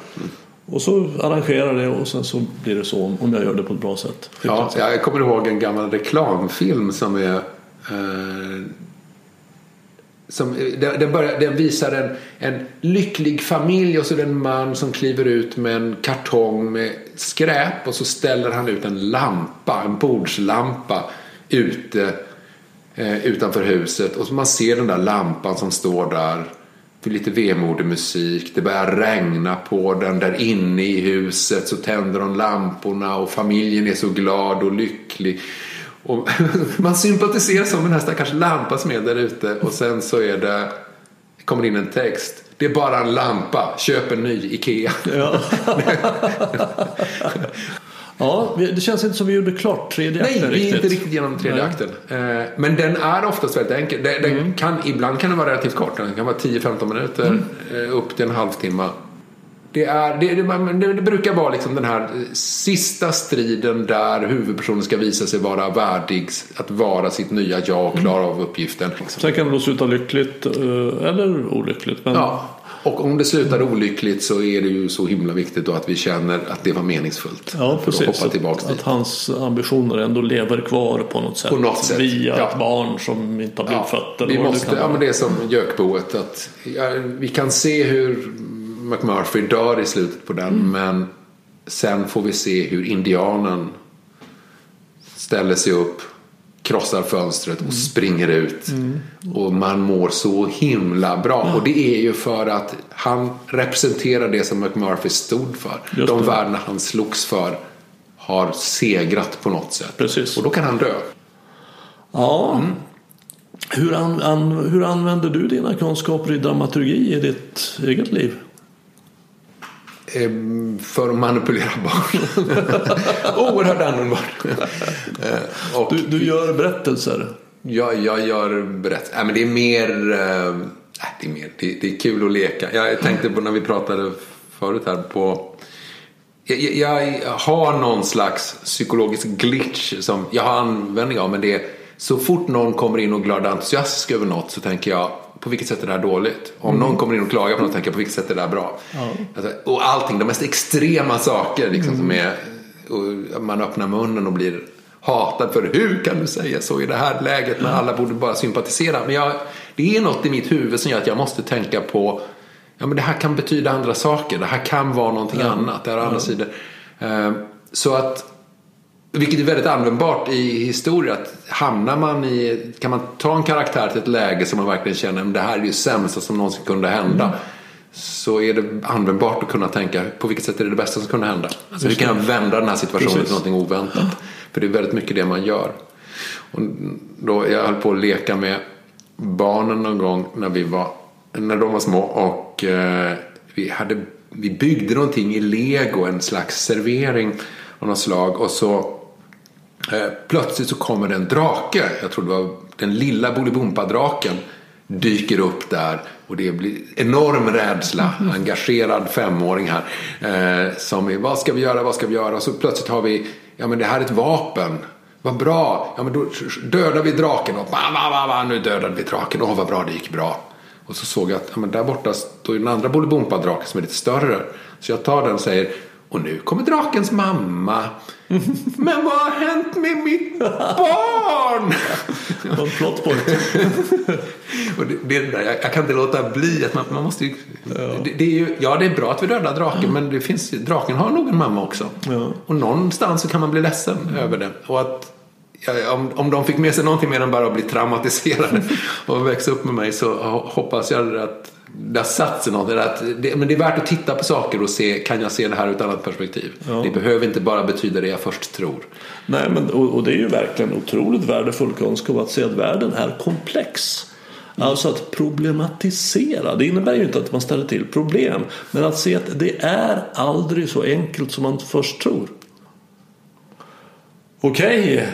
Och så arrangerar det och sen så blir det så om jag gör det på ett bra sätt. Ja, jag kommer ihåg en gammal reklamfilm som är eh, som, den, börjar, den visar en, en lycklig familj och så är det en man som kliver ut med en kartong med skräp och så ställer han ut en lampa, en bordslampa ute eh, utanför huset och så man ser den där lampan som står där för lite vemodig musik. Det börjar regna på den där inne i huset så tänder de lamporna och familjen är så glad och lycklig. Och man sympatiserar som den här stackars lampan som är där ute och sen så är det kommer in en text. Det är bara en lampa. Köp en ny Ikea. Ja. ja, det känns inte som vi gjorde klart tredje Nej, akten vi är riktigt. inte riktigt genom tredje Nej. akten. Eh, Men den är oftast väldigt enkel. Den, den Mm. kan, ibland kan den vara relativt kort. Den kan vara 10-15 minuter Mm. eh, upp till en halvtimme. Det, är, det, det, det, det brukar vara liksom den här sista striden där huvudpersonen ska visa sig vara värdig att vara sitt nya jag och klara av uppgiften. Liksom. Sen kan det då sluta lyckligt eh, eller olyckligt. Men Ja. Och om det slutar olyckligt så är det ju så himla viktigt då att vi känner att det var meningsfullt. Ja, För att precis. hoppa att, dit. att hans ambitioner ändå lever kvar på något sätt. På något sätt, Via ja. ett barn som inte har blivit fött. eller vi det måste, kan ja, men det är som gökboet. Att, ja, vi kan se hur McMurphy dör i slutet på den. Mm. Men sen får vi se hur indianen ställer sig upp, krossar fönstret Mm. och springer ut. Och man mår så himla bra. Och det är ju för att han representerar det som McMurphy stod för. Just De det. värdena han slogs för har segrat på något sätt. Precis. Och då kan han dö. Ja. Mm. Hur, an, an, hur använder du dina kunskaper i dramaturgi i ditt eget liv? Ehm, För att manipulera barn. Oerhört användbart. Eh, och Du, du gör berättelser. jag, jag gör berätt... Nej, men det är mer... eh, nej, det, är mer det, det är kul att leka. Jag tänkte på när vi pratade förut här på... Jag, jag, jag har någon slags psykologisk glitch som jag har användning av. Men det är så fort någon kommer in och glad entusiastisk över något så tänker jag på vilket sätt är det här dåligt? Om någon kommer in och klagar på något tänker jag på vilket sätt är det här bra? Alltså, och allting, de mest extrema saker liksom, som är... Man öppnar munnen och blir hatad för hur kan du säga så i det här läget när alla borde bara sympatisera. Men jag, det är något i mitt huvud som gör att jag måste tänka på Ja men det här kan betyda andra saker. Det här kan vara någonting annat. Det här har andra sidor. Eh, Så att vilket är väldigt användbart i historia. Att hamnar man i, kan man ta en karaktär till ett läge som man verkligen känner att det här är ju sämsta som någonsin kunde hända. Så är det användbart att kunna tänka på vilket sätt är det det bästa som kunde hända. Alltså, hur kan jag vända den här situationen Precis. till någonting oväntat. För det är väldigt mycket det man gör. Och då, jag höll på att leka med barnen någon gång när, vi var, när de var små. Och eh, vi, hade, vi byggde någonting i lego, en slags servering av något slag. Och så plötsligt så kommer det en drake. Jag tror det var den lilla Bolibompa-draken. Dyker upp där och det blir enorm rädsla. Engagerad femåring här. Eh, som är, vad ska vi göra, vad ska vi göra? Och så plötsligt har vi, ja men det här är ett vapen. Vad bra, ja men då dödar vi draken. Och, va, va, va, va, nu dödade vi draken, åh vad bra det gick bra. Och så såg jag att ja, men där borta står ju den andra Bolibompa-draken som är lite större. Så jag tar den och säger, och nu kommer drakens mamma. Men vad har hänt med mitt barn? En plot point. Och det, det där, jag, jag kan inte låta bli att man, man måste ju, det, det är ju, ja det är bra att vi dödar draken men det finns, draken har nog en mamma också. Ja. Och någonstans så kan man bli ledsen över det. Och att ja, om, om de fick med sig någonting mer än bara att bli traumatiserade och växa upp med mig så ho- hoppas jag att det har satt sig något. Det, att det, men det är värt att titta på saker och se, kan jag se det här ur ett annat perspektiv? Det behöver inte bara betyda det jag först tror. Nej, men, och, och det är ju verkligen otroligt värdefull kunskap att se att världen är komplex. Alltså att problematisera. Det innebär ju inte att man ställer till problem. Men att se att det är aldrig så enkelt som man först tror. Okej,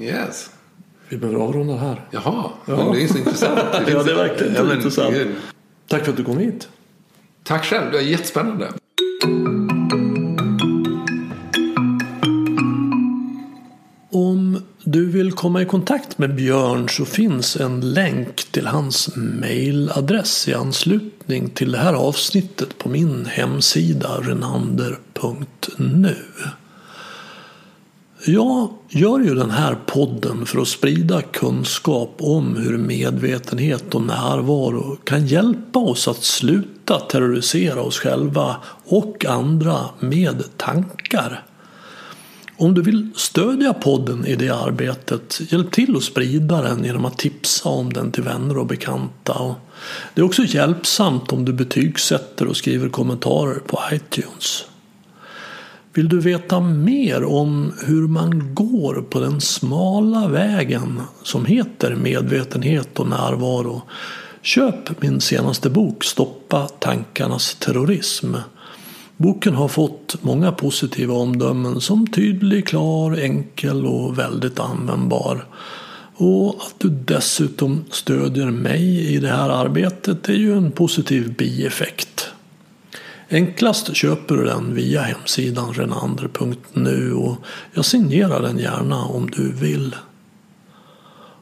Yes. vi behöver avrunda här. Jaha, men det är så intressant. Det Ja, det är verkligen Ja, men- intressant. Tack för att du kom hit. Tack själv, det var jättespännande. Om du vill komma i kontakt med Björn så finns en länk till hans mailadress i anslutning till det här avsnittet på min hemsida renander.nu. Jag gör ju den här podden för att sprida kunskap om hur medvetenhet och närvaro kan hjälpa oss att sluta terrorisera oss själva och andra med tankar. Om du vill stödja podden i det arbetet, hjälp till att sprida den genom att tipsa om den till vänner och bekanta. Det är också hjälpsamt om du betygsätter och skriver kommentarer på iTunes. Vill du veta mer om hur man går på den smala vägen som heter medvetenhet och närvaro Köp min senaste bok Stoppa tankarnas terrorism. Boken har fått många positiva omdömen som tydlig, klar, enkel och väldigt användbar. Och att du dessutom stödjer mig i det här arbetet är ju en positiv bieffekt. Enklast köper du den via hemsidan renander.nu och jag signerar den gärna om du vill.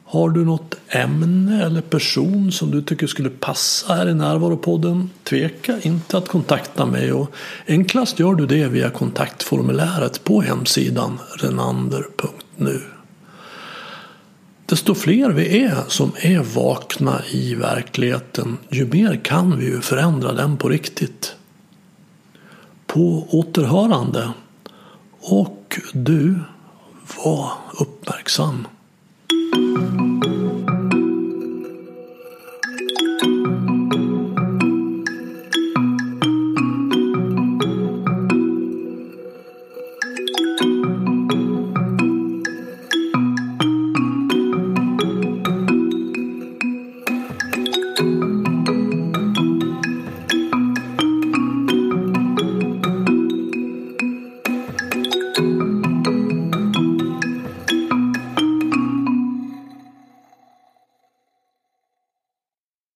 Har du något ämne eller person som du tycker skulle passa här i Närvaropodden? Tveka inte att kontakta mig och enklast gör du det via kontaktformuläret på hemsidan renander.nu. Desto fler vi är som är vakna i verkligheten, ju mer kan vi ju förändra den på riktigt. På återhörande. Och du, var uppmärksam.